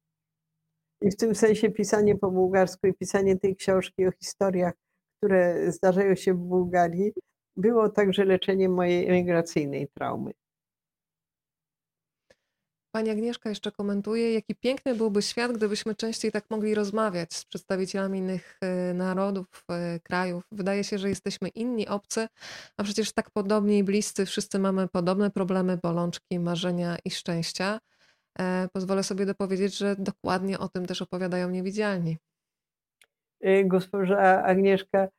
I w tym sensie pisanie po bułgarsku i pisanie tej książki o historiach, które zdarzają się w Bułgarii, było także leczeniem mojej emigracyjnej traumy. Pani Agnieszka jeszcze komentuje, jaki piękny byłby świat, gdybyśmy częściej tak mogli rozmawiać z przedstawicielami innych e, narodów, e, krajów. Wydaje się, że jesteśmy inni, obcy, a przecież tak podobni i bliscy, wszyscy mamy podobne problemy, bolączki, marzenia i szczęścia. E, pozwolę sobie dopowiedzieć, że dokładnie o tym też opowiadają niewidzialni Госпожа Агнешка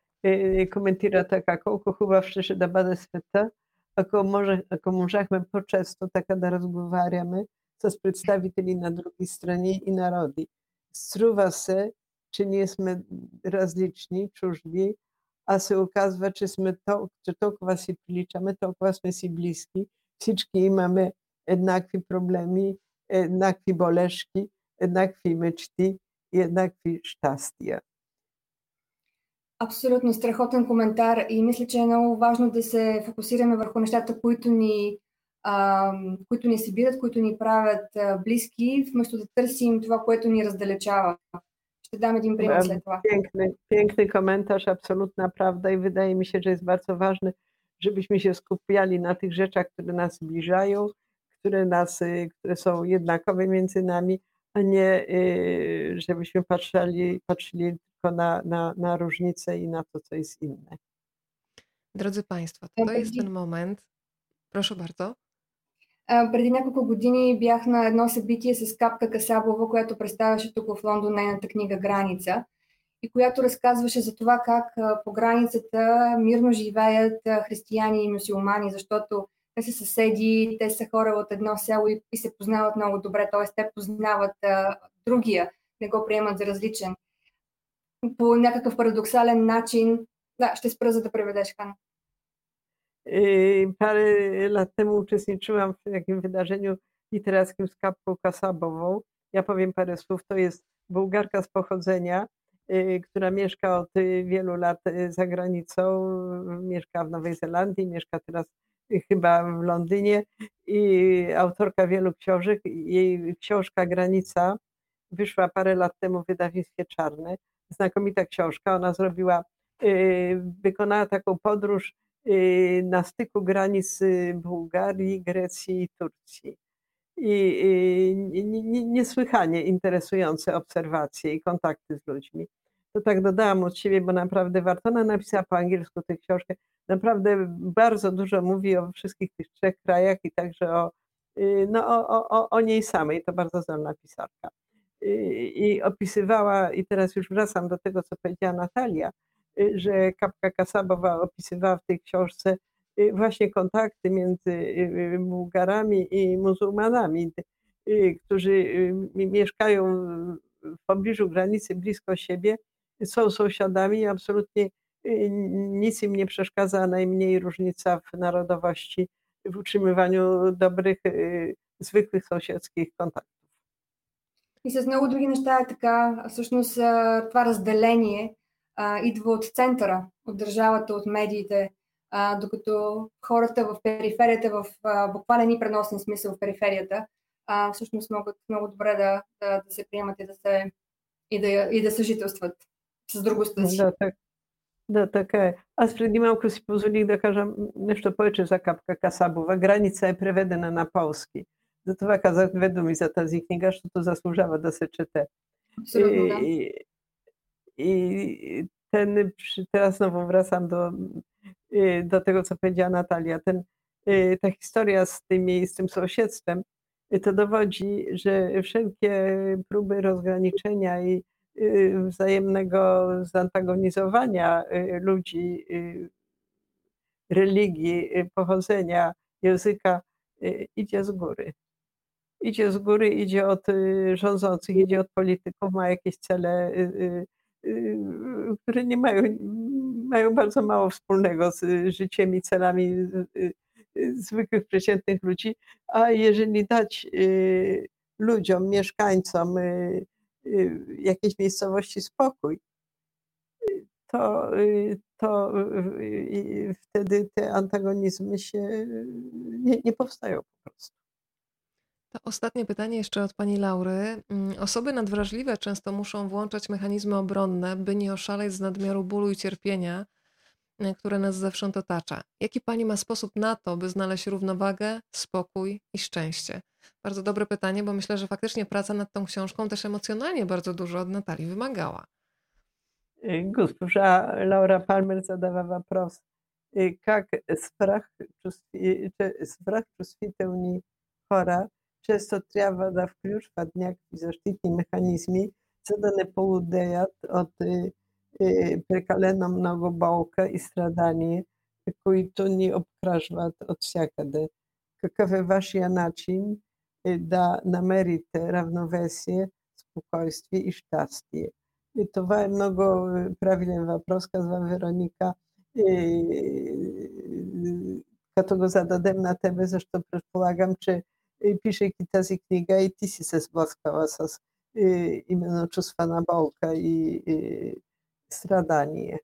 коментира така, колко хубав щеше да бъде света, ако, може, ако можахме по-често така да разговаряме с представители на други страни и народи. Струва се, че ние сме различни, чужди, а се оказва, че, сме тол- че толкова си приличаме, толкова сме си близки. Всички имаме еднакви проблеми, еднакви болешки, еднакви мечти и еднакви щастия. Абсолютно страхотен коментар и мисля, че е много важно да се фокусираме върху нещата, които ни а, които ни събират, които ни правят а, близки, вместо да търсим това, което ни раздалечава. Ще dam jeden пример след това. Piękny, piękny komentarz, absolutna prawda i wydaje mi się, że jest bardzo ważne, żebyśmy się skupiali na tych rzeczach, które nas zbliżają, które, nas, które są jednakowe między nami, a nie żebyśmy patrzyli, patrzyli tylko na, na, na różnice i na to, co jest inne. Drodzy Państwo, to jest ten moment. Proszę bardzo. Преди няколко години бях на едно събитие с Капка Касабова, която представяше тук в Лондон нейната книга Граница и която разказваше за това как по границата мирно живеят християни и мусулмани, защото те са съседи, те са хора от едно село и, и се познават много добре, т.е. те познават а, другия, не го приемат за различен. По някакъв парадоксален начин, да, ще спра за да преведеш, Хана. Parę lat temu uczestniczyłam w takim wydarzeniu literackim z Kapką Kasabową. Ja powiem parę słów. To jest Bułgarka z pochodzenia, która mieszka od wielu lat za granicą. Mieszka w Nowej Zelandii, mieszka teraz chyba w Londynie i autorka wielu książek. Jej książka Granica wyszła parę lat temu w wydawnictwie Czarne. Znakomita książka. Ona zrobiła, wykonała taką podróż na styku granic Bułgarii, Grecji i Turcji. I niesłychanie interesujące obserwacje i kontakty z ludźmi. To tak dodałam od siebie, bo naprawdę warto. Ona napisała po angielsku tę książkę. Naprawdę bardzo dużo mówi o wszystkich tych trzech krajach i także o, no, o, o, o niej samej. To bardzo zdolna pisarka. I opisywała, i teraz już wracam do tego, co powiedziała Natalia, Y, że Kapka Kasabowa opisywała w tej książce y, właśnie kontakty między y, Bułgarami i muzułmanami, którzy mieszkają w pobliżu granicy, blisko siebie, są sąsiadami i absolutnie nic im nie przeszkadza, najmniej różnica w narodowości, w utrzymywaniu dobrych, zwykłych sąsiedzkich kontaktów. И с много други неща е така. Всъщност това разделение а, идва от центъра, от държавата, от медиите, а, докато хората в периферията, в а, буквален и преносен смисъл в периферията, а, всъщност могат много добре да, да, да се приемат и да, се, и да, и да съжителстват с другостта си. Да, так. Да, така е. Аз преди малко си позволих да кажа нещо повече за Капка Касабова. Граница е преведена на полски. do toho kazať vedomí za tá z ich kniha, to zaslužáva, da se čete. I, I, teraz znowu wracam do, y, do tego, co powiedziała Natalia, ten, y, ta historia z tymi, z tym sąsiedztwem, y, to dowodzi, że wszelkie próby rozgraniczenia i wzajemnego zantagonizowania ludzi, religii, pochodzenia, języka idzie z góry. Idzie z góry, idzie od rządzących, idzie od polityków, ma jakieś cele Y, które nie mają, mają bardzo mało wspólnego z życiem i celami y, y, zwykłych, przeciętnych ludzi, a jeżeli dać ludziom, mieszkańcom jakiejś miejscowości spokój, to, to wtedy te antagonizmy się nie, nie powstają po prostu. To ostatnie pytanie jeszcze od pani Laury. Mm, osoby nadwrażliwe często muszą włączać mechanizmy obronne, by nie oszaleć z nadmiaru bólu i cierpienia, e, które nas zewsząd otacza. Jaki pani ma sposób na to, by znaleźć równowagę, spokój i szczęście? Bardzo dobre pytanie, bo myślę, że faktycznie praca nad tą książką też emocjonalnie bardzo dużo od Natalii wymagała. Госпожа Laura Palmer zadała вопрос, как свръхчувствителни хора Често трябва да включват някакви защитни механизми, за да не полудеят от е, е, прекалено много болка и страдание, които ни обкражват от всякъде. Какъв е вашия начин е да намерите равновесие, спокойствие и щастие? И това е много правилен въпрос, казва Вероника. И, като го зададем на тебе, защото предполагам, че Pisze тази книга и ти си се сблъскала с именно чувства на болка и, и страдание.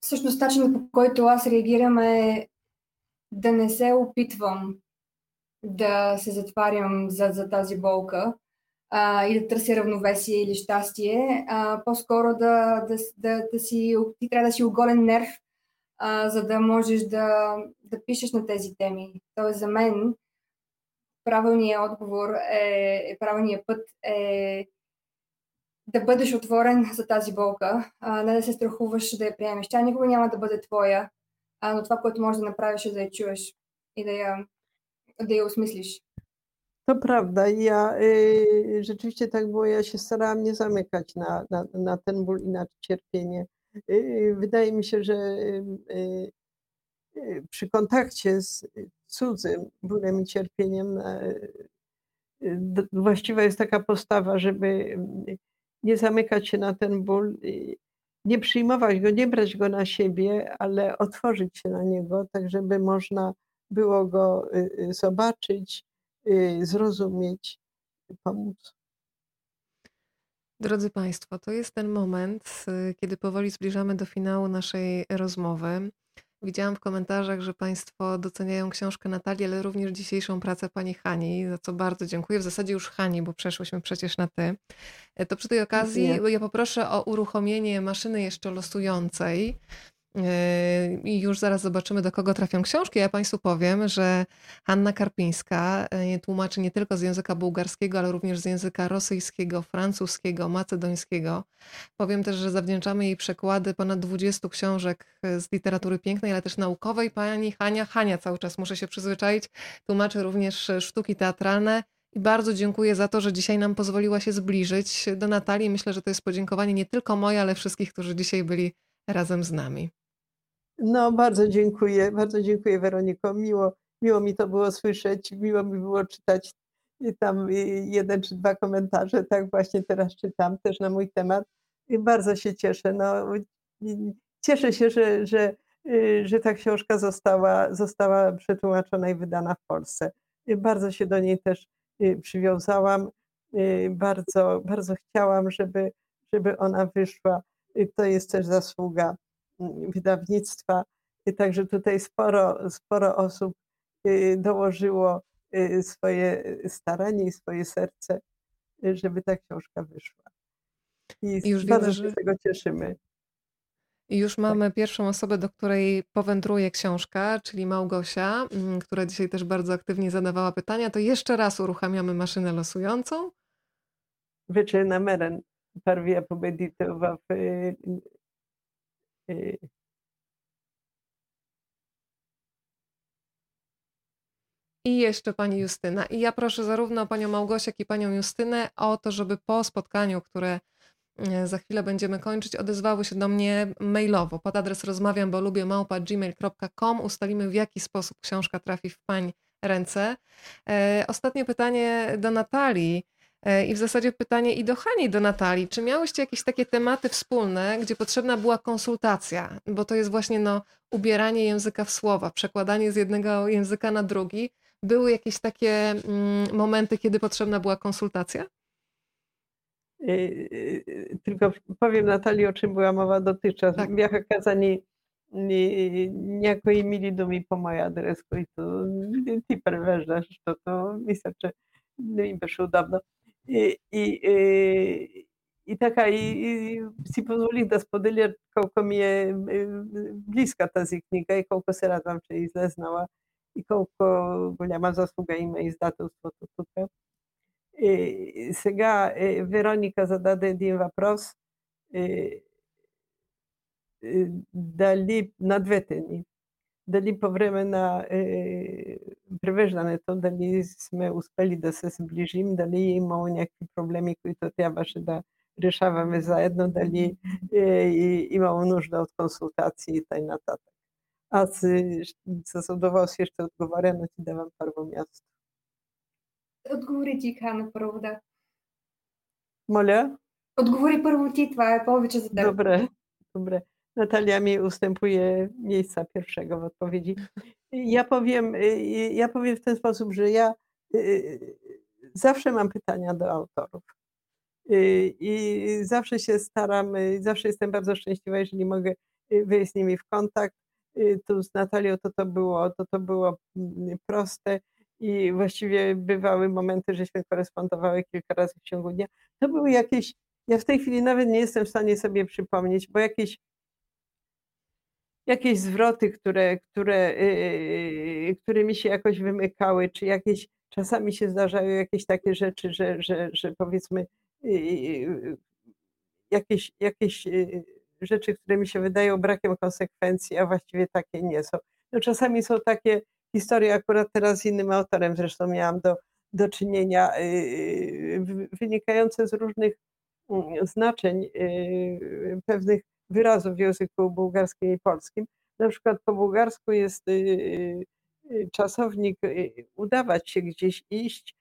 Всъщност начинът по който аз реагирам е да не се опитвам да се затварям за, за тази болка а, и да търся равновесие или щастие, а, по-скоро да, да, да, да си, ти трябва да си оголен нерв а, за да можеш да, да пишеш на тези теми. Тоест за мен правилният отговор е, е правилният път е да бъдеш отворен за тази болка, а не да се страхуваш да я приемеш. Тя никога няма да бъде твоя, а, но това, което можеш да направиш е да я чуеш и да я да я осмислиш. To prawda. Ja y, rzeczywiście tak było. Ja się starałam nie zamykać na, na, na ten ból i na cierpienie. Y, wydaje mi się, że y, y, przy kontakcie z cudzym bólem i cierpieniem d- właściwa jest taka postawa, żeby nie zamykać się na ten ból, nie przyjmować go, nie brać go na siebie, ale otworzyć się na niego, tak żeby można było go zobaczyć, zrozumieć, pomóc. Drodzy Państwo, to jest ten moment, y, kiedy powoli zbliżamy do finału naszej rozmowy. Widziałam w komentarzach, że Państwo doceniają książkę Natalii, ale również dzisiejszą pracę Pani Hani, za co bardzo dziękuję. W zasadzie już Hani, bo przeszłyśmy przecież na Ty. E, To przy tej okazji Dziękuję. ja poproszę o uruchomienie maszyny jeszcze losującej. Yy, I już zaraz zobaczymy, do kogo trafią książki. Ja Państwu powiem, że Hanna Karpińska yy, tłumaczy nie tylko z języka bułgarskiego, ale również z języka rosyjskiego, francuskiego, macedońskiego. Powiem też, że zawdzięczamy jej przekłady ponad 20 książek yy, z literatury pięknej, ale też naukowej. Pani Hania, Hania cały czas muszę się przyzwyczaić, tłumaczy również sztuki teatralne. I bardzo dziękuję za to, że dzisiaj nam pozwoliła się zbliżyć do Natalii. Myślę, że to jest podziękowanie nie tylko moje, ale wszystkich, którzy dzisiaj byli razem z nami. No, bardzo dziękuję, bardzo dziękuję Weroniko. Miło, miło mi to było słyszeć, miło mi było czytać tam jeden czy dwa komentarze, tak właśnie teraz czytam też na mój temat. I bardzo się cieszę. No, cieszę się, że, że, y, że ta książka została, została przetłumaczona i wydana w Polsce. Bardzo się do niej też y, przywiązałam. Y, Bardzo, bardzo chciałam, żeby, żeby ona wyszła. To jest też zasługa wydawnictwa. Także tutaj sporo, sporo osób y, dołożyło y, swoje staranie i swoje serce, żeby ta książka wyszła. I, I już bardzo się z tego cieszymy. I już tak. mamy pierwszą osobę, do której powędruje książka, czyli Małgosia, mm, która dzisiaj też bardzo aktywnie zadawała pytania. To jeszcze raz uruchamiamy maszynę losującą. Wyczynameren parvia pobeditowa w y, i jeszcze pani Justyna. I ja proszę zarówno panią Małgosię, jak i panią Justynę o to, żeby po spotkaniu, które e, za chwilę będziemy kończyć, odezwały się do mnie mailowo pod adres rozmawiam, bo lubię małpa gmail.com. Ustalimy w jaki sposób książka trafi w pań ręce. E, Ostatnie pytanie do Natalii. E, I w zasadzie pytanie i do Hani, i do Natalii, czy miałyście jakieś takie tematy wspólne, gdzie potrzebna była konsultacja? Bo to jest właśnie no, ubieranie języka w słowa, przekładanie z jednego języka na drugi. Były jakieś takie mm, momenty, kiedy potrzebna była konsultacja? E, e, tylko powiem Natalii, o czym była mowa dotychczas. Tak. Ja kazani niejako imili do mi po moj adres koji su ti prveža što to mislim da mi baš udobno. И, и, и, и така, и, и си позволих да споделя колко ми е е, близка тази книга и колко се радвам, че е излезнала и колко голяма заслуга има издателството тук. И сега е, Вероника зададе един въпрос. Е, е, дали на двете ни, Дали по време на е, превеждането, дали сме успели да се сближим, дали е имало някакви проблеми, които трябваше да решаваме заедно, дали е имало нужда от консултации и т.н. Аз е, с удоволствие ще отговоря, но ти давам първо място. Отговори ти, Хана, първо, да. Моля? Отговори първо ти, това е повече за теб. Dobre, dobre. Natalia mi ustępuje miejsca pierwszego w odpowiedzi. Ja powiem, y, ja powiem w ten sposób, że ja y, zawsze mam pytania do autorów. Y, I zawsze się staram, y, zawsze jestem bardzo szczęśliwa, jeżeli mogę y, wyjść z nimi w kontakt. Y, Tu z Natalią to to było, to to było mm, proste i właściwie bywały momenty, żeśmy korespondowały kilka razy w ciągu dnia. To były jakieś, ja w tej chwili nawet nie jestem w stanie sobie przypomnieć, bo jakieś jakieś zwroty, które, które, yy, które mi się jakoś wymykały, czy jakieś, czasami się zdarzają jakieś takie rzeczy, że, że, że powiedzmy yy, jakieś, jakieś yy, rzeczy, które mi się wydają brakiem konsekwencji, a właściwie takie nie są. No czasami są takie historię akurat teraz z innym autorem, zresztą miałam do, do czynienia, wynikające z różnych mm, znaczeń pewnych wyrazów w języku bułgarskim i polskim. Na przykład po bułgarsku jest czasownik udawać się gdzieś iść,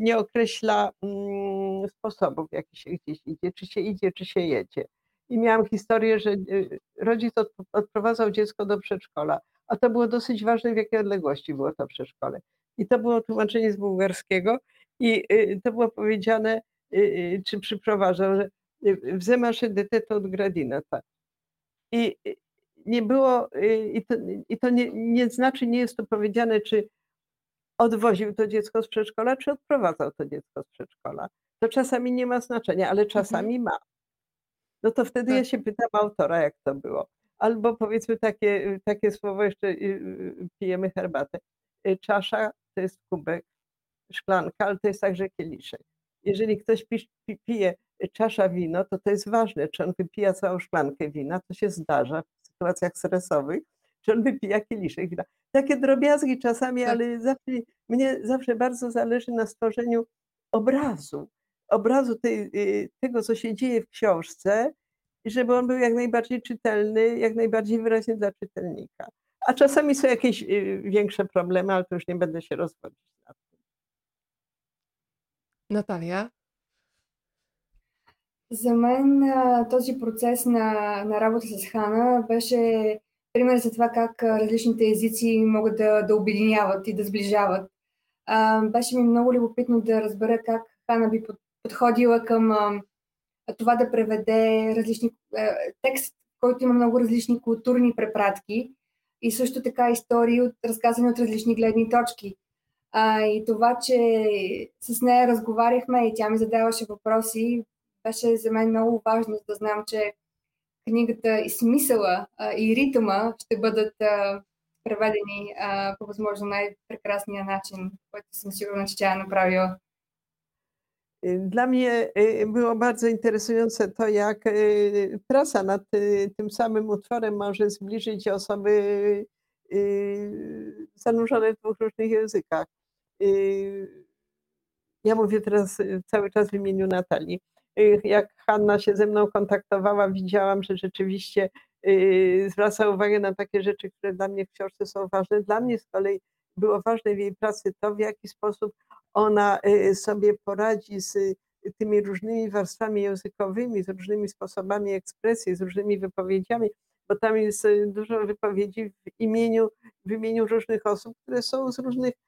nie określa mm, sposobów, w jaki się gdzieś idzie, czy się idzie, czy się jedzie. I miałam historię, że y, rodzic odprowadzał dziecko do przedszkola, a to było dosyć ważne, w jakiej odległości było to przedszkole. I to było tłumaczenie z bułgarskiego i y, to było powiedziane, y, czy przyprowadzał, że wzemasz deteto od gradinata. I nie było, i to, i to nie, nie znaczy, nie jest to powiedziane, czy odwoził to dziecko z przedszkola, czy odprowadzał to dziecko z przedszkola. To czasami nie ma znaczenia, ale mhm. czasami ma. No to wtedy ja tak. się pytam autora, jak to było. Albo powiedzmy takie, takie słowo, jeszcze y, y, pijemy herbatę. Y, czasza to jest kubek, szklanka, ale to jest także kieliszek. Jeżeli ktoś pije czasza wino, to to jest ważne, czy on wypija całą szklankę wina, to się zdarza w sytuacjach stresowych, czy on wypija kieliszek wina. Takie drobiazgi czasami, tak. ale zawsze, mnie zawsze bardzo zależy na stworzeniu obrazu, obrazu tej, y, tego, co się dzieje w książce, żeby on był jak najbardziej czytelny, jak najbardziej wyraźny dla czytelnika. A czasami są jakieś y, większe problemy, ale to już nie będę się rozwodzić. Наталия? За мен този процес на, на работа с Хана беше пример за това как различните езици могат да, да обединяват и да сближават. Беше ми много любопитно да разбера как Хана би подходила към това да преведе различни текст, който има много различни културни препратки и също така истории, от, разказани от различни гледни точки. А, и това, че с нея разговаряхме и тя ми задаваше въпроси, беше за мен много важно, за да знам, че книгата и смисъла а, и ритъма ще бъдат а, преведени а, по възможно най-прекрасния начин, който съм сигурна, че тя е направила. Dla mnie było bardzo interesujące to, jak praca nad tym samym utworem może zbliżyć osoby zanurzone w dwóch różnych językach. Ja mówię teraz cały czas w imieniu Natalii. Jak Hanna się ze mną kontaktowała, widziałam, że rzeczywiście zwraca uwagę na takie rzeczy, które dla mnie w książce są ważne. Dla mnie z kolei było ważne w jej pracy to, w jaki sposób ona sobie poradzi z tymi różnymi warstwami językowymi, z różnymi sposobami ekspresji, z różnymi wypowiedziami, bo tam jest dużo wypowiedzi w imieniu, w imieniu różnych osób, które są z różnych Y,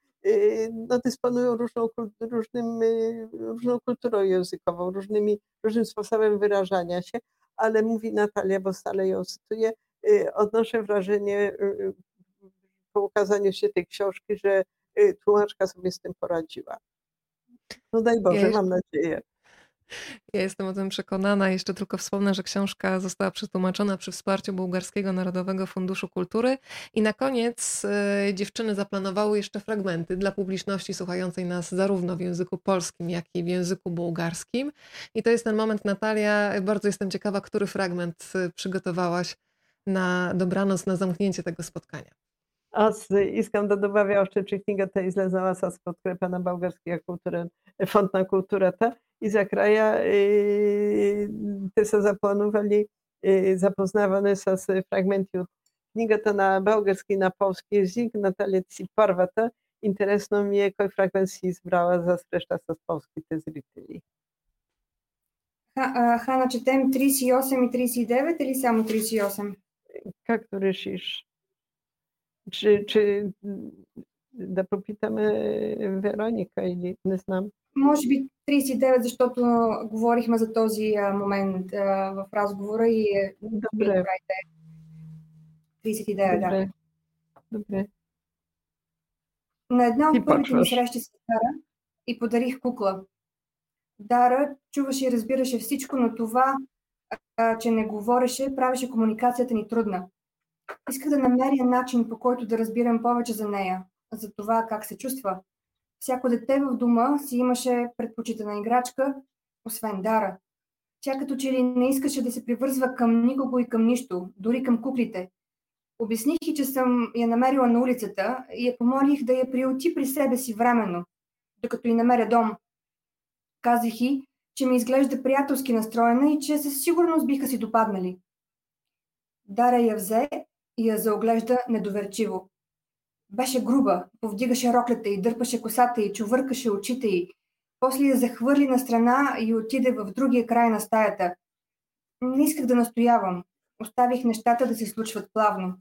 no, dysponują różną, różnym, y, różną kulturą językową, różnymi, różnym sposobem wyrażania się, ale mówi Natalia, bo stale ją cytuję, y, odnoszę wrażenie po ukazaniu się tej książki, że tłumaczka sobie z tym poradziła. No daj Boże, mam nadzieję. Ja jestem o tym przekonana. Jeszcze tylko wspomnę, że książka została przetłumaczona przy wsparciu Bułgarskiego Narodowego Funduszu Kultury. I na koniec y, dziewczyny zaplanowały jeszcze fragmenty dla publiczności słuchającej nas zarówno w języku polskim, jak i w języku bułgarskim. I to jest ten moment, Natalia. Bardzo jestem ciekawa, który fragment y, przygotowałaś na dobranoc, na zamknięcie tego spotkania. Аз искам да добавя още, че книгата е излезала с подкрепа на Българския културен фонд на културата I za kraja te са запланували запознаване с фрагменти от книгата на български и на полски език. Наталия, си първата. Интересно ми е кой фрагмент си избрала за среща с полските зрители. Хана, четем 38 и 39 или само 38? Както решиш. Czy, czy да попитаме Вероника или не знам. Може би 39, защото говорихме за този момент в разговора и е Добре. 39, Добре. да. Добре. На една от първите ми срещи с Дара и подарих кукла. Дара чуваше и разбираше всичко, но това, че не говореше, правеше комуникацията ни трудна. Исках да намеря начин, по който да разбирам повече за нея, за това как се чувства. Всяко дете в дома си имаше предпочитана играчка, освен Дара. Тя като че ли не искаше да се привързва към никого и към нищо, дори към куклите. Обясних и, че съм я намерила на улицата и я помолих да я приоти при себе си временно, докато и намеря дом. Казах и, че ми изглежда приятелски настроена и че със сигурност биха си допаднали. Дара я взе и я заоглежда недоверчиво. Беше груба, повдигаше роклята и дърпаше косата и чувъркаше очите й. После я захвърли на страна и отиде в другия край на стаята. Не исках да настоявам. Оставих нещата да се случват плавно.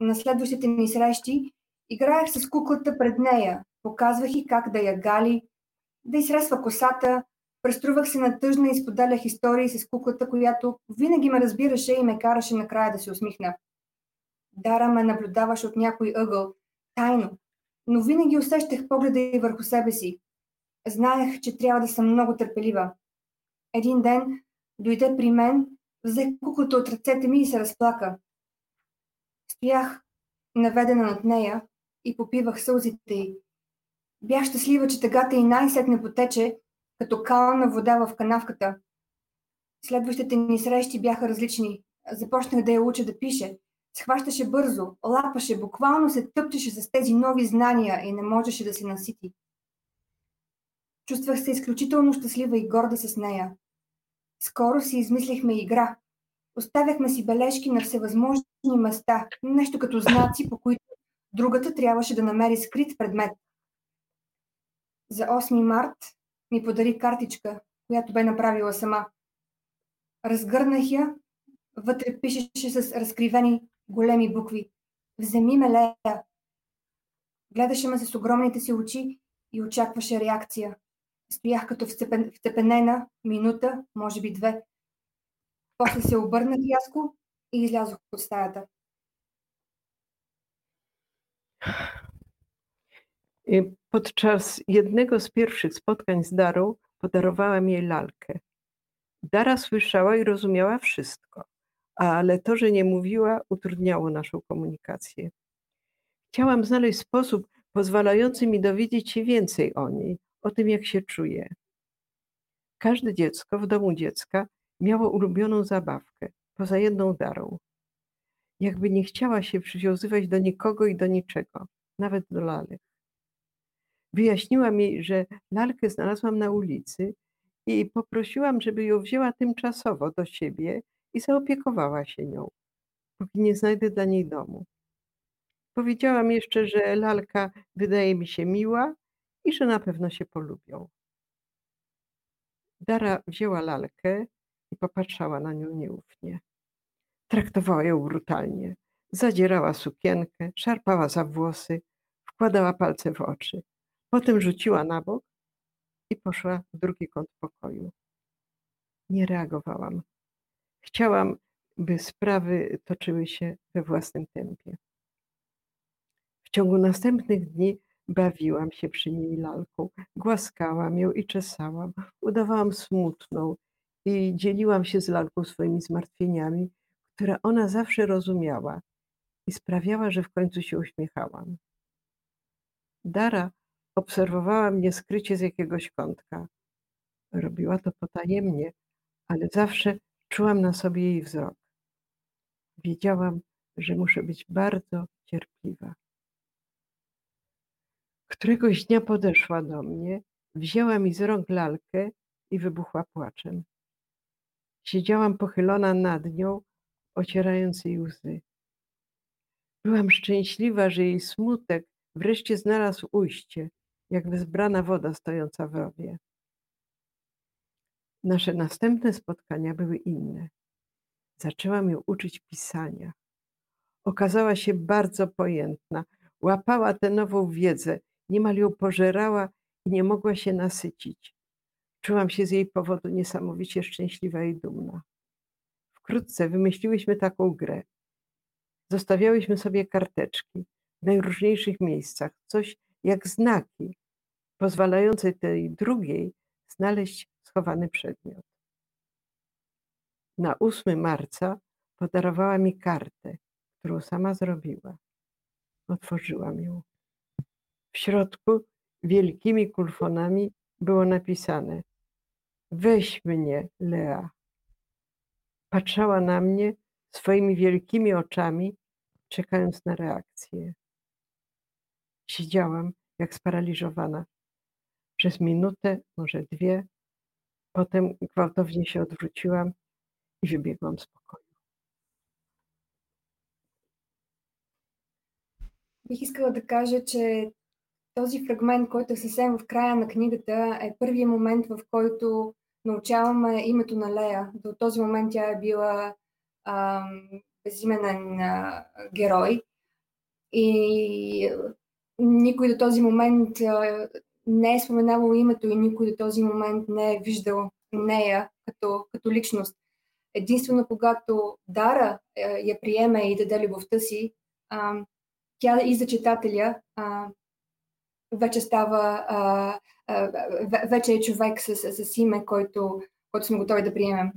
На следващите ни срещи играех с куклата пред нея, показвах и как да я гали, да изресва косата, преструвах се на тъжна и споделях истории с куклата, която винаги ме разбираше и ме караше накрая да се усмихна. Дара ме наблюдаваше от някой ъгъл, тайно, но винаги усещах погледа и върху себе си. Знаех, че трябва да съм много търпелива. Един ден дойде при мен, взе куклата от ръцете ми и се разплака. Стоях наведена над нея и попивах сълзите й. Бях щастлива, че тъгата и най-сетне потече, като кална вода в канавката. Следващите ни срещи бяха различни. Започнах да я уча да пише. Схващаше бързо, лапаше, буквално се тъпчеше с тези нови знания и не можеше да се насити. Чувствах се изключително щастлива и горда с нея. Скоро си измислихме игра. Оставяхме си бележки на всевъзможни места, нещо като знаци, по които другата трябваше да намери скрит предмет. За 8 март ми подари картичка, която бе направила сама. Разгърнах я, вътре пишеше с разкривени големи букви. Вземи ме, Лея. Гледаше ме с огромните си очи и очакваше реакция. Стоях като вцепенена минута, може би две. После се обърнах рязко и излязох от стаята. Podczas jednego z pierwszych spotkań z Darą podarowałam jej lalkę. Dara słyszała i rozumiała wszystko, ale to, że nie mówiła, utrudniało naszą komunikację. Chciałam znaleźć sposób pozwalający mi dowiedzieć się więcej o niej, o tym, jak się czuje. Każde dziecko w domu dziecka miało ulubioną zabawkę, poza jedną darą. Jakby nie chciała się przywiązywać do nikogo i do niczego, nawet do lalek. Wyjaśniła mi, że lalkę znalazłam na ulicy i poprosiłam, żeby ją wzięła tymczasowo do siebie i zaopiekowała się nią, póki nie znajdę dla niej domu. Powiedziałam jeszcze, że lalka wydaje mi się miła i że na pewno się polubią. Dara wzięła lalkę i popatrzała na nią nieufnie. Traktowała ją brutalnie. Zadzierała sukienkę, szarpała za włosy, wkładała palce w oczy. Potem rzuciła na bok i poszła w drugi kąt pokoju. Nie reagowałam. Chciałam, by sprawy toczyły się we własnym tempie. W ciągu następnych dni bawiłam się przy niej lalką, głaskałam ją i czesałam, udawałam smutną i dzieliłam się z lalką swoimi zmartwieniami, które ona zawsze rozumiała i sprawiała, że w końcu się uśmiechałam. Dara obserwowała mnie skrycie z jakiegoś kątka. Robiła to potajemnie, ale zawsze czułam na sobie jej wzrok. Wiedziałam, że muszę być bardzo cierpliwa. Któregoś dnia podeszła do mnie, wzięła mi z rąk lalkę i wybuchła płaczem. Siedziałam pochylona nad nią, ocierając jej łzy. Byłam szczęśliwa, że jej smutek wreszcie znalazł ujście, jak wezbrana woda stojąca w rowie. Nasze następne spotkania były inne. Zaczęłam ją uczyć pisania. Okazała się bardzo pojętna, łapała tę nową wiedzę, niemal ją pożerała i nie mogła się nasycić. Czułam się z jej powodu niesamowicie szczęśliwa i dumna. Wkrótce wymyśliłyśmy taką grę. Zostawiałyśmy sobie karteczki w najróżniejszych miejscach, coś jak znaki, pozwalające tej drugiej znaleźć schowany przedmiot. Na 8 marca podarowała mi kartę, którą sama zrobiła. Otworzyłam ją. W środku wielkimi kulfonami było napisane: Weź mnie, Lea. Patrzała na mnie swoimi wielkimi oczami czekając na reakcję. Siedziałam jak sparaliżowana. Przez minutę, może dwie, potem gwałtownie się odwróciłam i wybiegłam z pokoju. Бих искала да кажа, че този фрагмент, който е съвсем в края на книгата, е първият момент, в който научаваме името на Лея. До този момент тя е била ам, герой. И никой до този момент не е споменавал името и никой до този момент не е виждал нея като, като личност. Единствено, когато Дара а, я приеме и даде любовта си, а, тя и за читателя а, вече става, а, а, вече е човек с, с, име, който, който сме готоwi да приемем.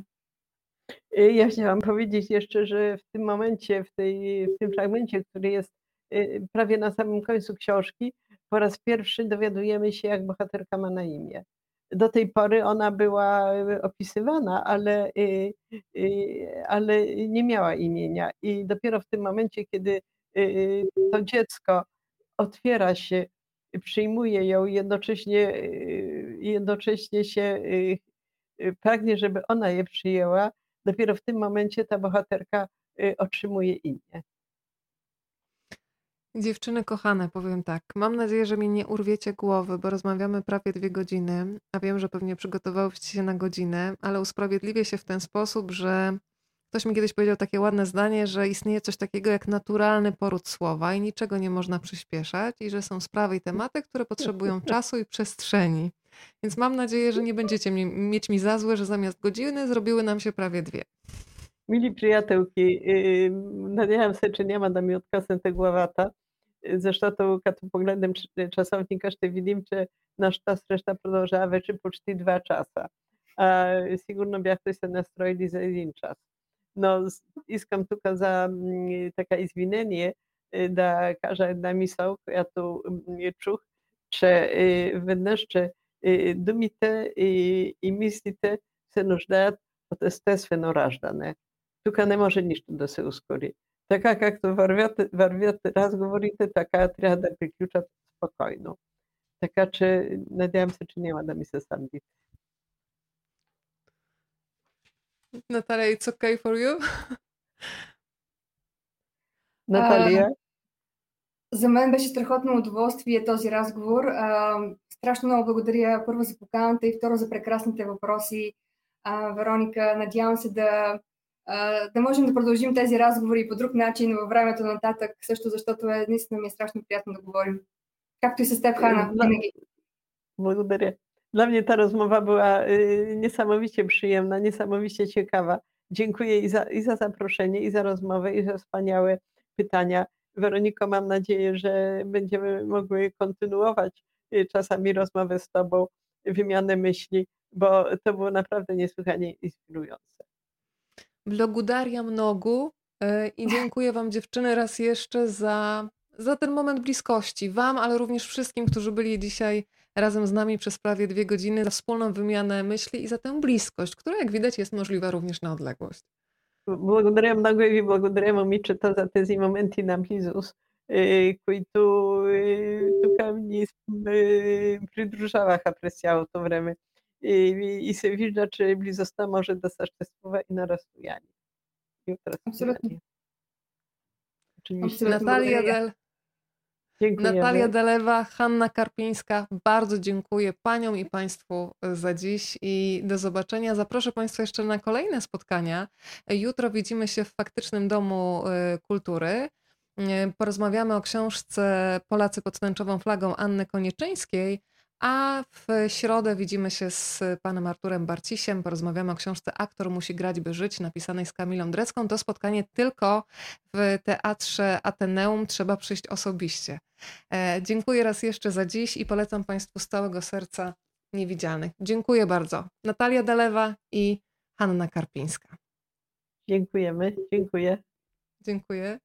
Ja chciałam powiedzieć jeszcze, że w tym momencie, w, tej, w tym fragmencie, który jest prawie na samym końcu książki, po raz pierwszy dowiadujemy się, jak bohaterka ma na imię. Do tej pory ona była opisywana, ale, ale nie miała imienia. I dopiero w tym momencie, kiedy to dziecko otwiera się, przyjmuje ją jednocześnie, jednocześnie się pragnie, żeby ona je przyjęła, dopiero w tym momencie ta bohaterka otrzymuje imię. Dziewczyny kochane, powiem tak. Mam nadzieję, że mi nie urwiecie głowy, bo rozmawiamy prawie dwie godziny, a wiem, że pewnie przygotowałyście się na godzinę, ale usprawiedliwię się w ten sposób, że Ktoś mi kiedyś powiedział takie ładne zdanie, że istnieje coś takiego jak naturalny poród słowa i niczego nie można przyspieszać, i że są sprawy i tematy, które potrzebują czasu i przestrzeni. Więc mam nadzieję, że nie będziecie mieć mi za złe, że zamiast godziny zrobiły nam się prawie dwie. Milí priateľky, nadjechałem sečenia Madamiutka Sentegławata Zresztą to kad pogledem czasownika, što vidim, че нашата среща продължава вече почти два часа. А, сигурно бяхте се настроили за един час no, искам тук за така извинение да кажа една мисъл, която чух, че веднъж, че думите и, и мислите се нуждаят от естествено раждане. Тук не може нищо да се ускори. Така както вървят, вървят разговорите, така трябва да приключат спокойно. Така че надявам се, че няма да ми се сърдите. Natalia, it's okay for you? Наталия? За мен беше страхотно удоволствие този разговор. А, страшно много благодаря първо за поканата и второ за прекрасните въпроси. А, Вероника, надявам се да, да можем да продължим тези разговори по друг начин във времето нататък, също защото е, наистина ми е страшно приятно да говорим. Както и с теб, Хана, винаги. Благодаря. Dla mnie ta rozmowa była y, niesamowicie przyjemna, niesamowicie ciekawa. Dziękuję i za, i za zaproszenie, i za rozmowę, i za wspaniałe pytania. Weroniko, mam nadzieję, że będziemy mogły kontynuować y, czasami rozmowę z Tobą, wymianę myśli, bo to było naprawdę niesłychanie inspirujące. Blogudaria mnogu y, i dziękuję Wam dziewczyny raz jeszcze za, za ten moment bliskości. Wam, ale również wszystkim, którzy byli dzisiaj razem z nami przez prawie dwie godziny za wspólną wymianę myśli i za tę bliskość, która jak widać jest możliwa również na odległość. Благодаря много и ви благодаря, момичета, за тези моменти на близост, които тук ни придружаваха през цялото време. i, i se widoče bili zastamože da saštestvova i na rastojanju. I u Absolutnie. Natalia Del... Natalia Delewa, Hanna Karpińska, bardzo dziękuję Paniom i Państwu za dziś i do zobaczenia. Zaproszę Państwa jeszcze na kolejne spotkania. Jutro widzimy się w faktycznym Domu y, Kultury. Y, porozmawiamy o książce Polacy pod tęczową flagą Anny Konieczyńskiej a w środę widzimy się z panem Arturem Barcisiem. Porozmawiamy o książce Aktor musi grać, by żyć, napisanej z Kamilą Drecką. To spotkanie tylko w teatrze Ateneum. Trzeba przyjść osobiście. E, dziękuję raz jeszcze za dziś i polecam Państwu z całego serca Niewidzialnych. Dziękuję bardzo. Natalia Delewa i Hanna Karpińska. Dziękujemy. Dziękuję. Dziękuję.